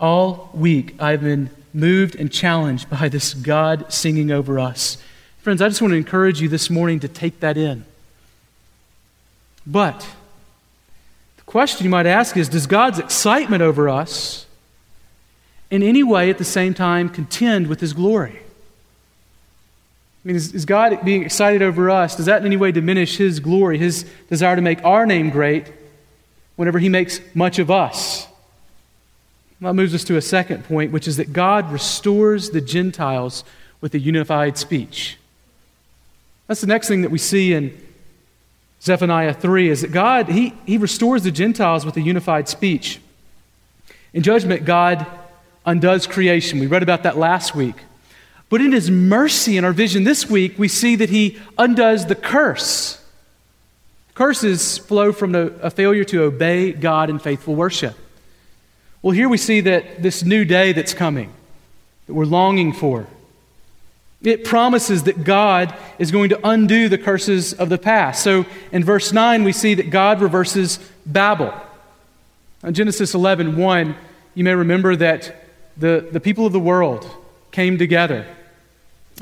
All week, I've been moved and challenged by this God singing over us. Friends, I just want to encourage you this morning to take that in. But the question you might ask is Does God's excitement over us in any way at the same time contend with His glory? I mean, is, is God being excited over us? Does that in any way diminish His glory, His desire to make our name great whenever He makes much of us? That moves us to a second point, which is that God restores the Gentiles with a unified speech. That's the next thing that we see in Zephaniah 3 is that God, he, he restores the Gentiles with a unified speech. In judgment, God undoes creation. We read about that last week. But in his mercy in our vision this week, we see that he undoes the curse. Curses flow from a failure to obey God in faithful worship. Well, here we see that this new day that's coming, that we're longing for, it promises that God is going to undo the curses of the past. So in verse 9, we see that God reverses Babel. In Genesis 11 1, you may remember that the, the people of the world came together.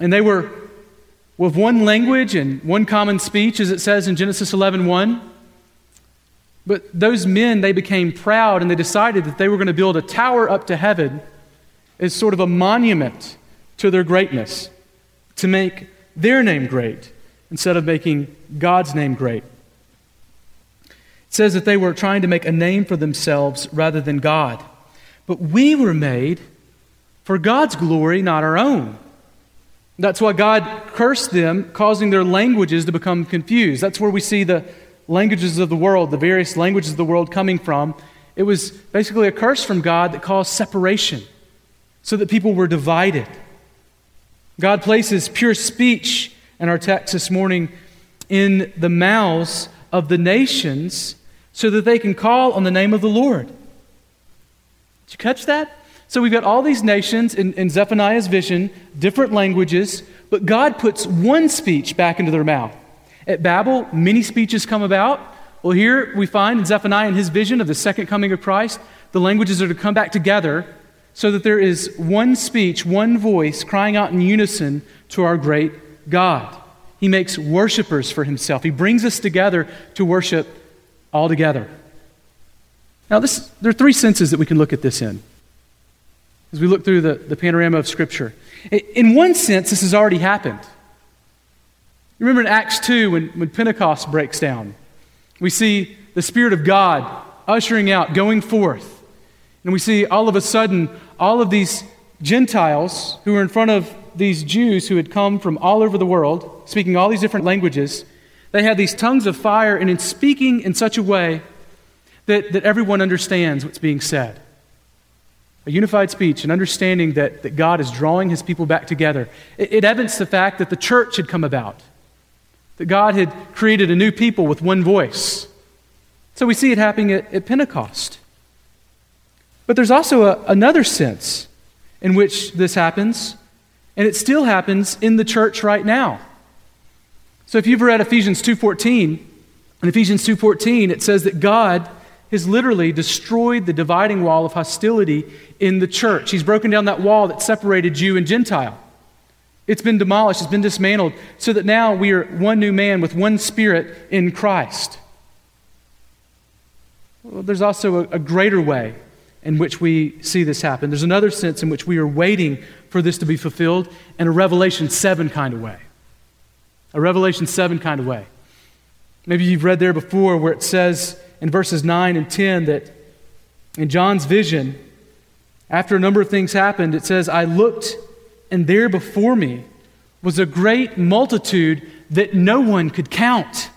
And they were with one language and one common speech, as it says in Genesis 11 1. But those men, they became proud and they decided that they were going to build a tower up to heaven as sort of a monument to their greatness, to make their name great instead of making God's name great. It says that they were trying to make a name for themselves rather than God. But we were made for God's glory, not our own. That's why God cursed them, causing their languages to become confused. That's where we see the languages of the world, the various languages of the world coming from, it was basically a curse from God that caused separation so that people were divided. God places pure speech in our text this morning in the mouths of the nations so that they can call on the name of the Lord. Did you catch that? So we've got all these nations in, in Zephaniah's vision, different languages, but God puts one speech back into their mouth. At Babel, many speeches come about. Well, here we find in Zephaniah in his vision of the second coming of Christ, the languages are to come back together so that there is one speech, one voice crying out in unison to our great God. He makes worshipers for himself. He brings us together to worship all together. Now, this, there are three senses that we can look at this in. as we look through the, the panorama of Scripture. In one sense, this has already happened. Remember in Acts 2 when, when Pentecost breaks down, we see the Spirit of God ushering out, going forth. And we see all of a sudden all of these Gentiles who were in front of these Jews who had come from all over the world, speaking all these different languages, they had these tongues of fire, and in speaking in such a way that, that everyone understands what's being said. A unified speech, an understanding that, that God is drawing his people back together. It, it evidenced the fact that the church had come about, that God had created a new people with one voice. So we see it happening at, at Pentecost. But there's also a, another sense in which this happens, and it still happens in the church right now. So if you've read Ephesians 2:14, in Ephesians 2:14 it says that God has literally destroyed the dividing wall of hostility in the church. He's broken down that wall that separated Jew and Gentile. It's been demolished, it's been dismantled, so that now we are one new man with one spirit in Christ. Well, there's also a, a greater way in which we see this happen. There's another sense in which we are waiting for this to be fulfilled in a Revelation 7 kind of way. A Revelation 7 kind of way. Maybe you've read there before where it says in verses 9 and 10 that in John's vision, after a number of things happened, it says, I looked, and there before me was a great multitude that no one could count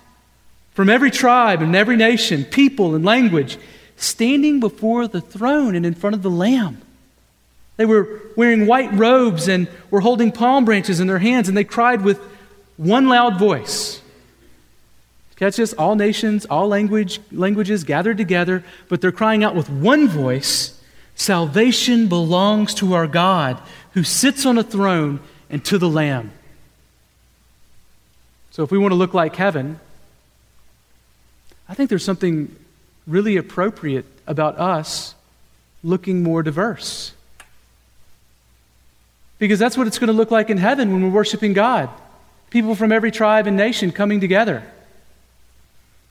from every tribe and every nation, people and language, standing before the throne and in front of the Lamb. They were wearing white robes and were holding palm branches in their hands, and they cried with one loud voice. Catch this? All nations, all language, languages gathered together, but they're crying out with one voice Salvation belongs to our God who sits on a throne and to the Lamb. So, if we want to look like heaven, I think there's something really appropriate about us looking more diverse. Because that's what it's going to look like in heaven when we're worshiping God. People from every tribe and nation coming together.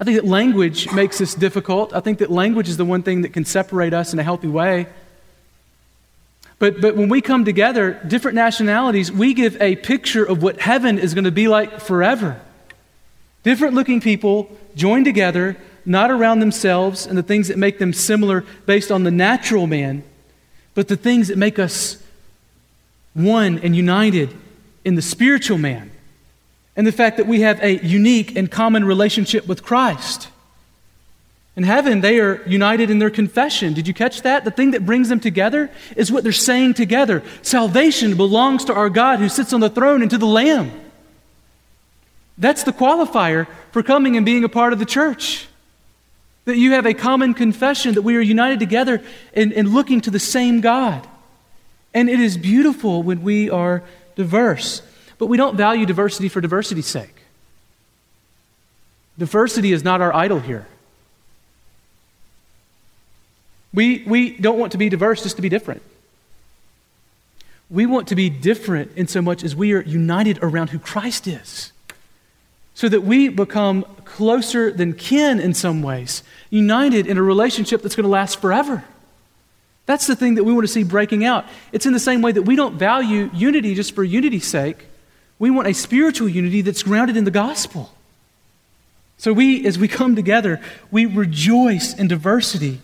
I think that language makes this difficult. I think that language is the one thing that can separate us in a healthy way. But, but when we come together, different nationalities, we give a picture of what heaven is going to be like forever. Different looking people joined together, not around themselves and the things that make them similar based on the natural man, but the things that make us one and united in the spiritual man and the fact that we have a unique and common relationship with Christ. In heaven, they are united in their confession. Did you catch that? The thing that brings them together is what they're saying together. Salvation belongs to our God who sits on the throne and to the Lamb. That's the qualifier for coming and being a part of the church. That you have a common confession that we are united together in, in looking to the same God. And it is beautiful when we are diverse. But we don't value diversity for diversity's sake. Diversity is not our idol here. We, we don't want to be diverse just to be different. We want to be different in so much as we are united around who Christ is. So that we become closer than kin in some ways, united in a relationship that's going to last forever. That's the thing that we want to see breaking out. It's in the same way that we don't value unity just for unity's sake. We want a spiritual unity that's grounded in the gospel. So we, as we come together, we rejoice in diversity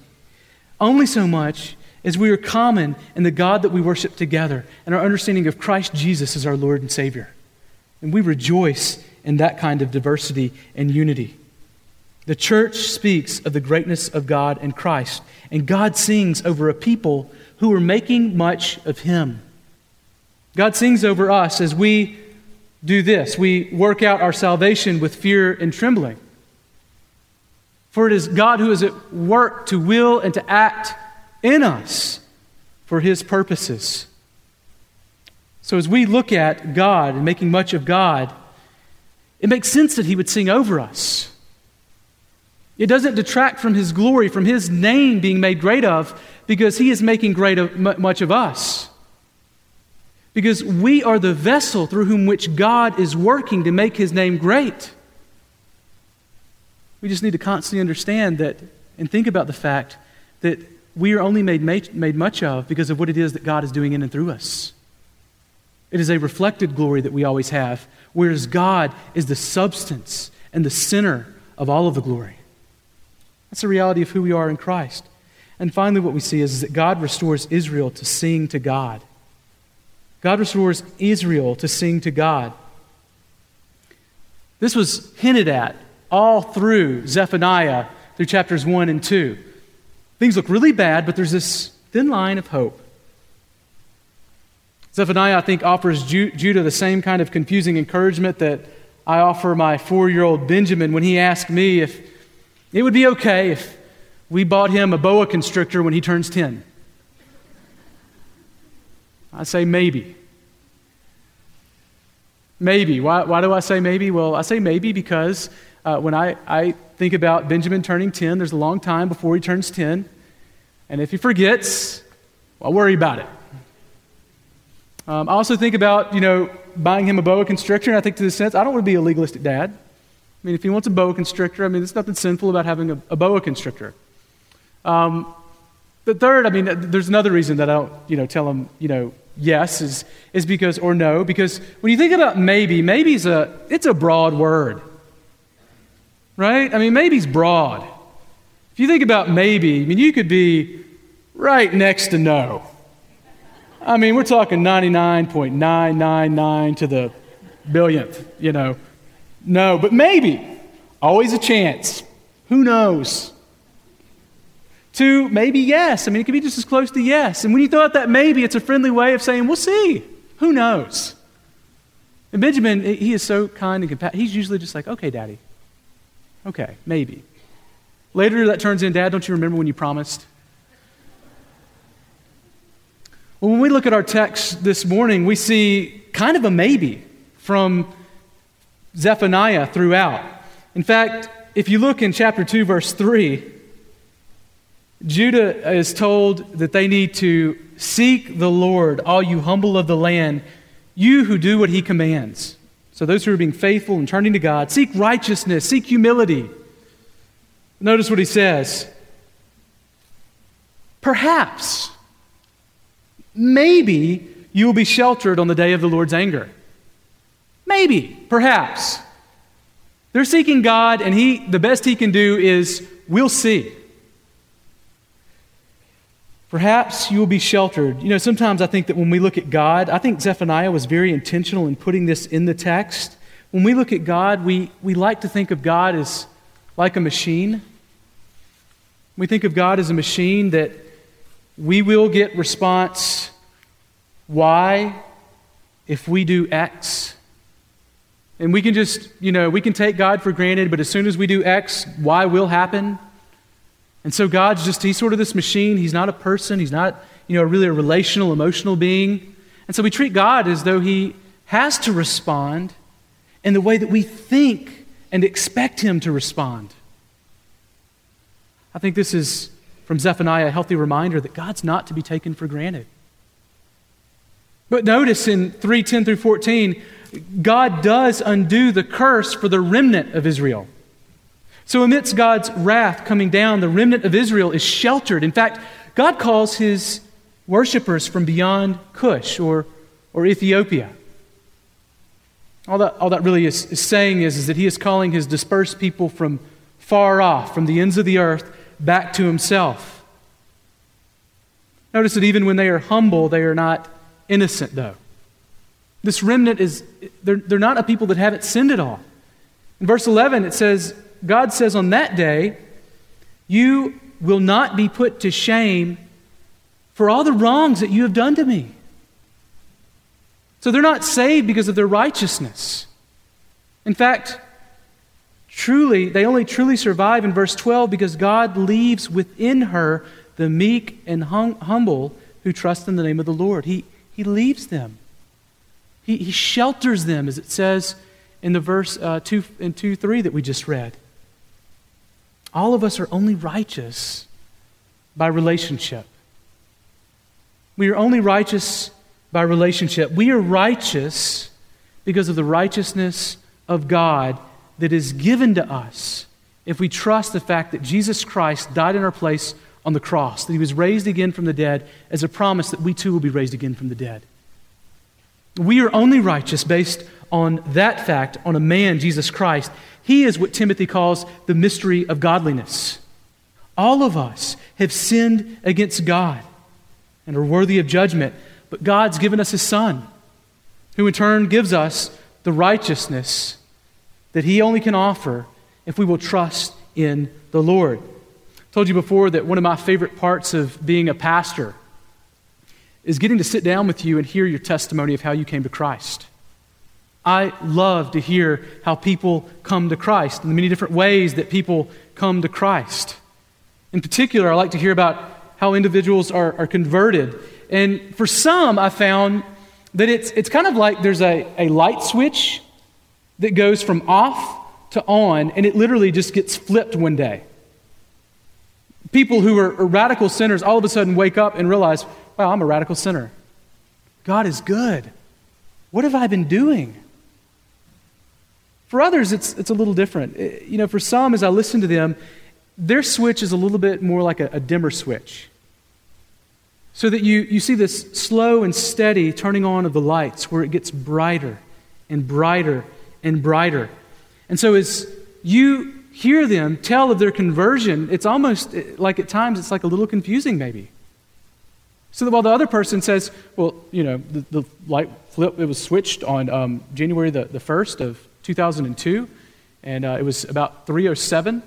only so much as we are common in the God that we worship together and our understanding of Christ Jesus as our Lord and Savior. And we rejoice in that kind of diversity and unity. The church speaks of the greatness of God and Christ, and God sings over a people who are making much of Him. God sings over us as we do this we work out our salvation with fear and trembling. For it is God who is at work to will and to act in us for his purposes. So, as we look at God and making much of God, it makes sense that he would sing over us. It doesn't detract from his glory, from his name being made great of, because he is making great of, much of us. Because we are the vessel through whom which God is working to make his name great. We just need to constantly understand that and think about the fact that we are only made, made much of because of what it is that God is doing in and through us. It is a reflected glory that we always have, whereas God is the substance and the center of all of the glory. That's the reality of who we are in Christ. And finally, what we see is, is that God restores Israel to sing to God. God restores Israel to sing to God. This was hinted at all through Zephaniah, through chapters 1 and 2. Things look really bad, but there's this thin line of hope. Zephaniah, I think, offers Ju- Judah the same kind of confusing encouragement that I offer my four year old Benjamin when he asked me if it would be okay if we bought him a boa constrictor when he turns 10. I say maybe. Maybe. Why, why do I say maybe? Well, I say maybe because uh, when I, I think about Benjamin turning 10, there's a long time before he turns 10. And if he forgets, well, worry about it. Um, I also think about, you know, buying him a boa constrictor, and I think to the sense, I don't want to be a legalistic dad. I mean, if he wants a boa constrictor, I mean, there's nothing sinful about having a, a boa constrictor. Um, but third, I mean, there's another reason that I don't, you know, tell him, you know, yes is, is because, or no, because when you think about maybe, maybe's a, it's a broad word. Right? I mean, maybe's broad. If you think about maybe, I mean, you could be right next to no. I mean, we're talking 99.999 to the billionth, you know. No, but maybe. Always a chance. Who knows? To maybe yes. I mean, it could be just as close to yes. And when you throw out that maybe, it's a friendly way of saying, we'll see. Who knows? And Benjamin, he is so kind and compassionate. He's usually just like, okay, daddy. Okay, maybe. Later, that turns in, Dad, don't you remember when you promised? Well, when we look at our text this morning, we see kind of a maybe from Zephaniah throughout. In fact, if you look in chapter 2, verse 3, Judah is told that they need to seek the Lord, all you humble of the land, you who do what he commands. So, those who are being faithful and turning to God, seek righteousness, seek humility. Notice what he says. Perhaps, maybe you will be sheltered on the day of the Lord's anger. Maybe, perhaps. They're seeking God, and he, the best he can do is, we'll see. Perhaps you will be sheltered. You know, sometimes I think that when we look at God, I think Zephaniah was very intentional in putting this in the text. When we look at God, we, we like to think of God as like a machine. We think of God as a machine that we will get response Y if we do X. And we can just, you know, we can take God for granted, but as soon as we do X, Y will happen. And so God's just, he's sort of this machine. He's not a person. He's not, you know, really a relational, emotional being. And so we treat God as though he has to respond in the way that we think and expect him to respond. I think this is, from Zephaniah, a healthy reminder that God's not to be taken for granted. But notice in 310 through 14, God does undo the curse for the remnant of Israel. So, amidst God's wrath coming down, the remnant of Israel is sheltered. In fact, God calls his worshippers from beyond Cush or, or Ethiopia. All that, all that really is, is saying is, is that he is calling his dispersed people from far off, from the ends of the earth, back to himself. Notice that even when they are humble, they are not innocent, though. This remnant is, they're, they're not a people that haven't sinned at all. In verse 11, it says, God says on that day, You will not be put to shame for all the wrongs that you have done to me. So they're not saved because of their righteousness. In fact, truly, they only truly survive in verse 12 because God leaves within her the meek and hum- humble who trust in the name of the Lord. He, he leaves them, he, he shelters them, as it says in the verse uh, 2 and 2 3 that we just read. All of us are only righteous by relationship. We are only righteous by relationship. We are righteous because of the righteousness of God that is given to us if we trust the fact that Jesus Christ died in our place on the cross, that he was raised again from the dead as a promise that we too will be raised again from the dead. We are only righteous based on that fact, on a man, Jesus Christ. He is what Timothy calls the mystery of godliness. All of us have sinned against God and are worthy of judgment, but God's given us His Son, who in turn gives us the righteousness that He only can offer if we will trust in the Lord. I told you before that one of my favorite parts of being a pastor is getting to sit down with you and hear your testimony of how you came to Christ. I love to hear how people come to Christ and the many different ways that people come to Christ. In particular, I like to hear about how individuals are, are converted. And for some, I found that it's, it's kind of like there's a, a light switch that goes from off to on, and it literally just gets flipped one day. People who are, are radical sinners all of a sudden wake up and realize, wow, I'm a radical sinner. God is good. What have I been doing? For others, it's, it's a little different. You know, for some, as I listen to them, their switch is a little bit more like a, a dimmer switch. So that you, you see this slow and steady turning on of the lights where it gets brighter and brighter and brighter. And so as you hear them tell of their conversion, it's almost like at times it's like a little confusing, maybe. So that while the other person says, well, you know, the, the light flip, it was switched on um, January the, the 1st of 2002, and uh, it was about 307.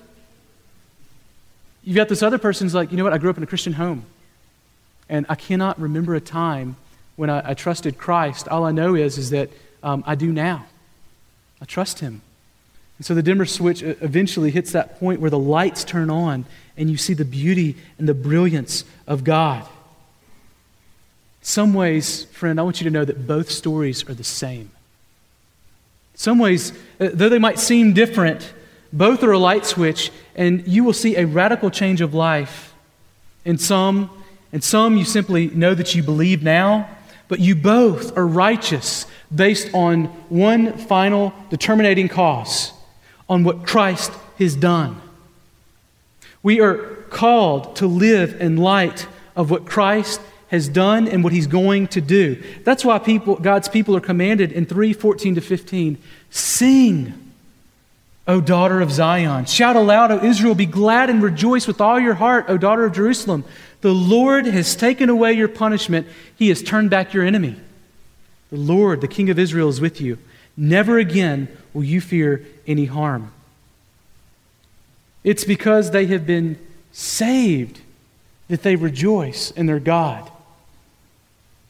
You've got this other person who's like, you know what, I grew up in a Christian home, and I cannot remember a time when I, I trusted Christ. All I know is, is that um, I do now. I trust Him. And so the dimmer switch eventually hits that point where the lights turn on and you see the beauty and the brilliance of God. Some ways, friend, I want you to know that both stories are the same. Some ways, uh, though they might seem different, both are a light switch, and you will see a radical change of life. In some, and some you simply know that you believe now, but you both are righteous based on one final determinating cause on what Christ has done. We are called to live in light of what Christ has done and what he's going to do. That's why people, God's people are commanded in 3:14 to 15, sing, O daughter of Zion. Shout aloud, O Israel, be glad and rejoice with all your heart, O daughter of Jerusalem. The Lord has taken away your punishment. He has turned back your enemy. The Lord, the King of Israel, is with you. Never again will you fear any harm. It's because they have been saved that they rejoice in their God.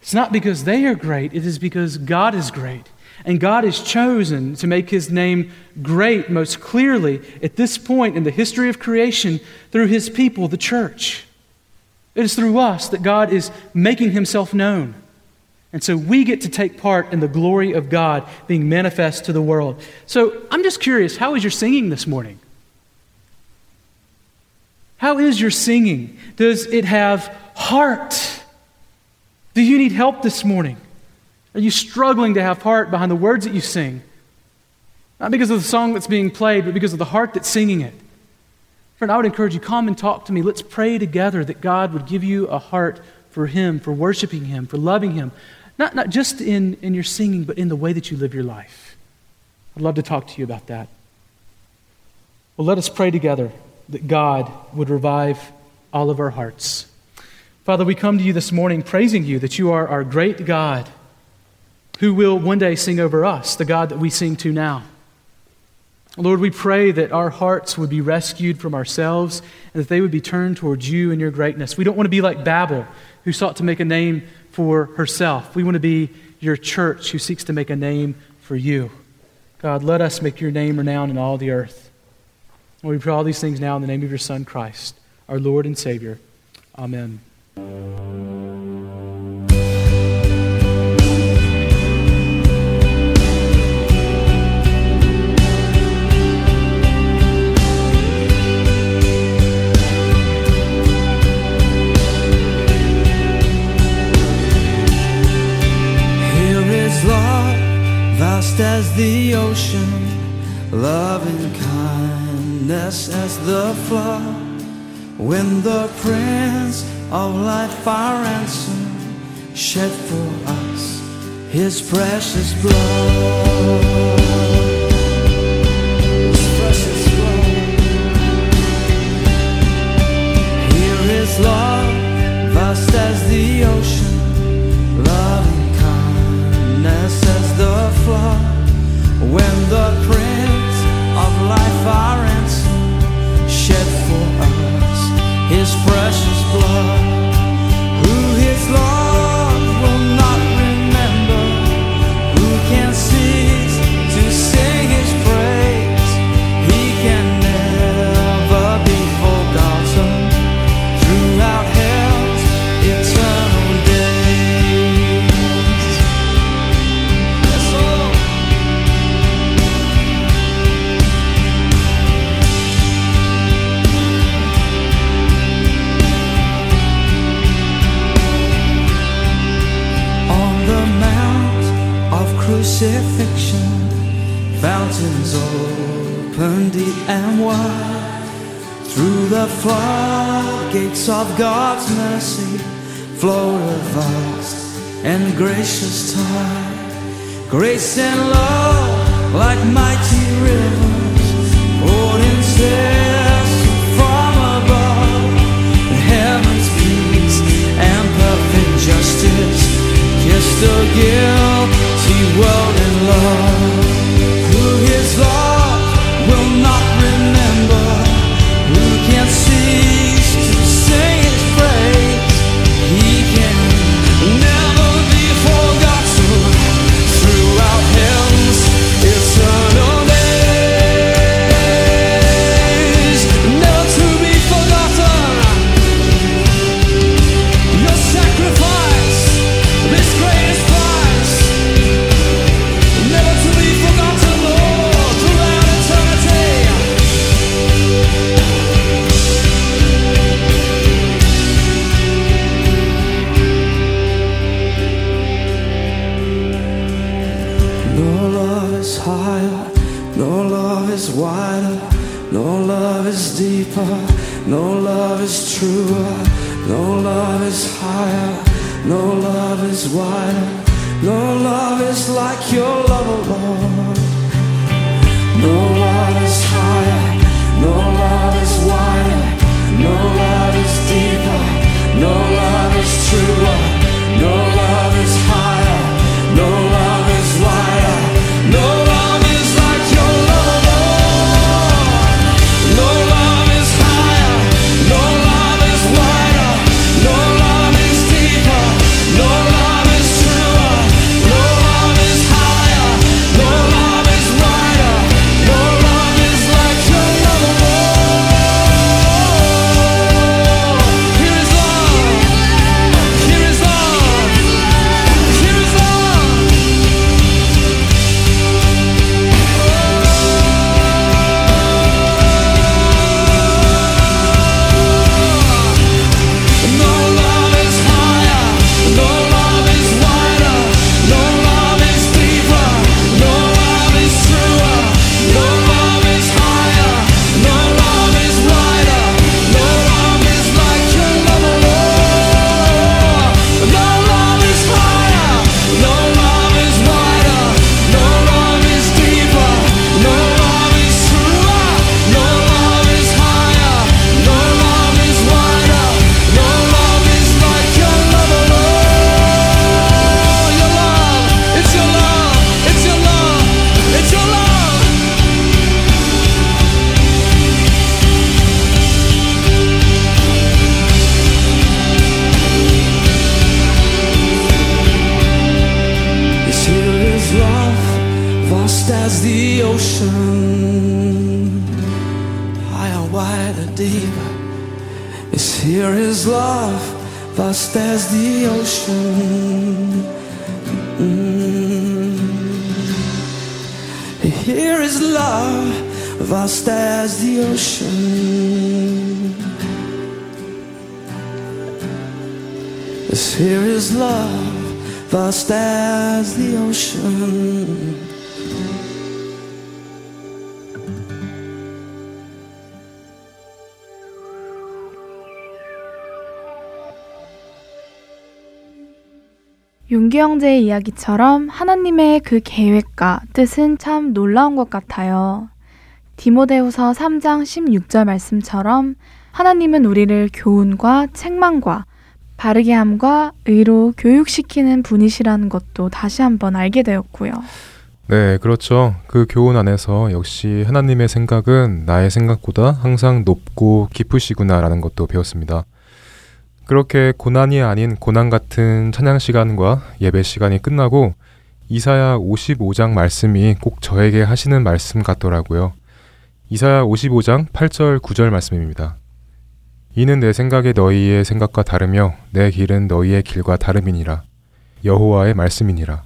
It's not because they are great, it is because God is great. And God has chosen to make his name great most clearly at this point in the history of creation through his people, the church. It is through us that God is making himself known. And so we get to take part in the glory of God being manifest to the world. So I'm just curious how is your singing this morning? How is your singing? Does it have heart? Do you need help this morning? Are you struggling to have heart behind the words that you sing? Not because of the song that's being played, but because of the heart that's singing it. Friend, I would encourage you, come and talk to me. Let's pray together that God would give you a heart for Him, for worshiping Him, for loving Him. Not, not just in, in your singing, but in the way that you live your life. I'd love to talk to you about that. Well, let us pray together that God would revive all of our hearts. Father, we come to you this morning praising you that you are our great God who will one day sing over us, the God that we sing to now. Lord, we pray that our hearts would be rescued from ourselves and that they would be turned towards you and your greatness. We don't want to be like Babel, who sought to make a name for herself. We want to be your church who seeks to make a name for you. God, let us make your name renowned in all the earth. And we pray all these things now in the name of your Son, Christ, our Lord and Savior. Amen as the ocean, loving kindness as the flood. When the prince of life our ransom, shed for us his precious blood. Here is love, vast as the ocean, loving kindness as the flood. When the prince of life our ransom, shed his precious blood, who his love. God's mercy flowed a and gracious tide. Grace and love, like mighty rivers, poured in steps from above. The heavens peace and perfect justice kissed the guilty world in love. 형제의 이야기처럼 하나님의 그 계획과 뜻은 참 놀라운 것 같아요. 디모데후서 3장 16절 말씀처럼 하나님은 우리를 교훈과 책망과 바르게 함과 의로 교육시키는 분이시라는 것도 다시 한번 알게 되었고요. 네, 그렇죠. 그 교훈 안에서 역시 하나님의 생각은 나의 생각보다 항상 높고 깊으시구나라는 것도 배웠습니다. 그렇게 고난이 아닌 고난 같은 찬양 시간과 예배 시간이 끝나고 이사야 55장 말씀이 꼭 저에게 하시는 말씀 같더라고요. 이사야 55장 8절 9절 말씀입니다. 이는 내 생각이 너희의 생각과 다르며 내 길은 너희의 길과 다름이니라. 여호와의 말씀이니라.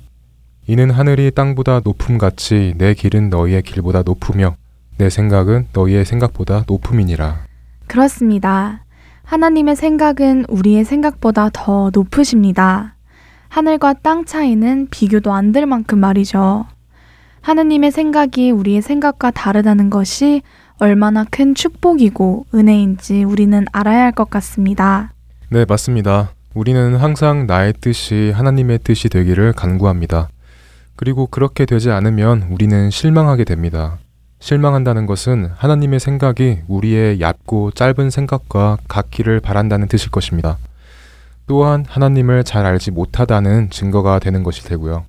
이는 하늘이 땅보다 높음 같이 내 길은 너희의 길보다 높으며 내 생각은 너희의 생각보다 높음이니라. 그렇습니다. 하나님의 생각은 우리의 생각보다 더 높으십니다. 하늘과 땅 차이는 비교도 안 될 만큼 말이죠. 하느님의 생각이 우리의 생각과 다르다는 것이 얼마나 큰 축복이고 은혜인지 우리는 알아야 할 것 같습니다. 네, 맞습니다. 우리는 항상 나의 뜻이 하나님의 뜻이 되기를 간구합니다. 그리고 그렇게 되지 않으면 우리는 실망하게 됩니다. 실망한다는 것은 하나님의 생각이 우리의 얕고 짧은 생각과 같기를 바란다는 뜻일 것입니다. 또한 하나님을 잘 알지 못하다는 증거가 되는 것이 되고요.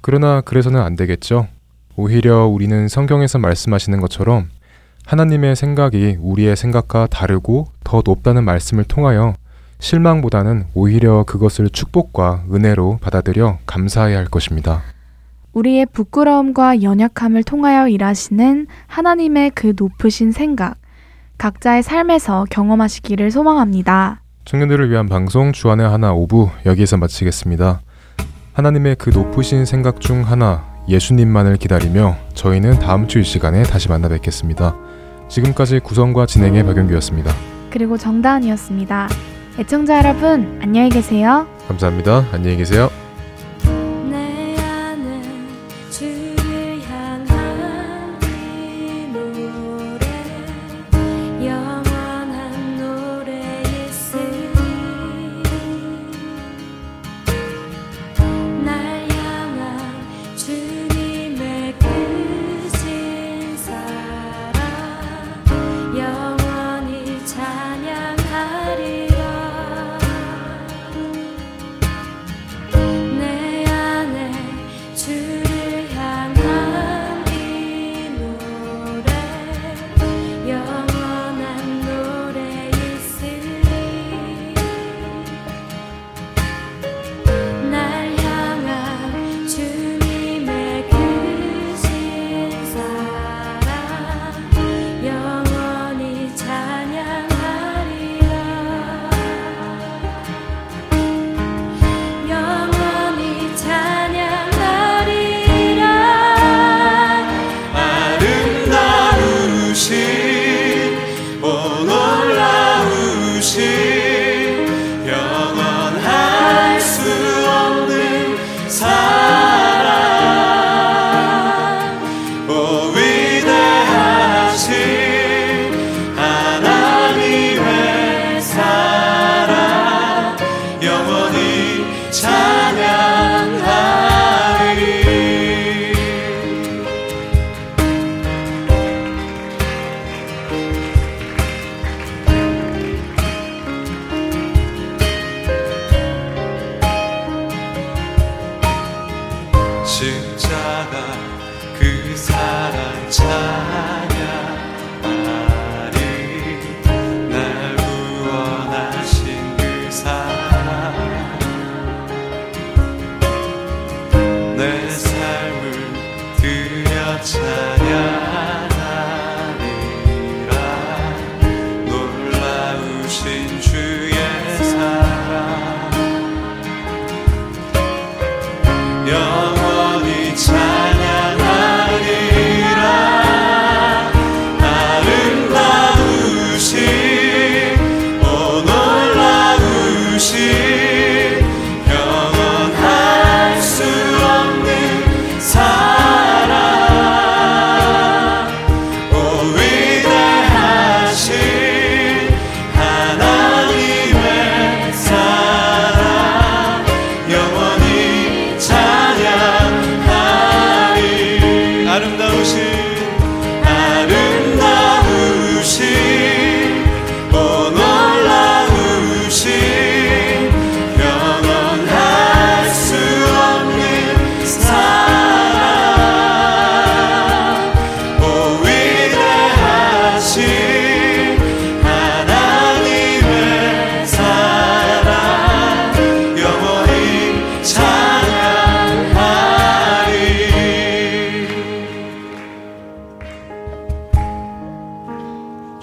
그러나 그래서는 안 되겠죠. 오히려 우리는 성경에서 말씀하시는 것처럼 하나님의 생각이 우리의 생각과 다르고 더 높다는 말씀을 통하여 실망보다는 오히려 그것을 축복과 은혜로 받아들여 감사해야 할 것입니다. 우리의 부끄러움과 연약함을 통하여 일하시는 하나님의 그 높으신 생각, 각자의 삶에서 경험하시기를 소망합니다. 청년들을 위한 방송 주안의 하나 오부 여기에서 마치겠습니다. 하나님의 그 높으신 생각 중 하나 예수님만을 기다리며 저희는 다음 주 이 시간에 다시 만나 뵙겠습니다. 지금까지 구성과 진행의 박영규였습니다. 그리고 정다은이었습니다. 애청자 여러분, 안녕히 계세요. 감사합니다. 안녕히 계세요.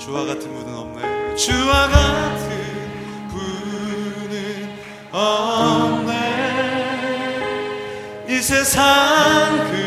주와 같은 분은 없네. 주와 같은 분은 없네. 이 세상 그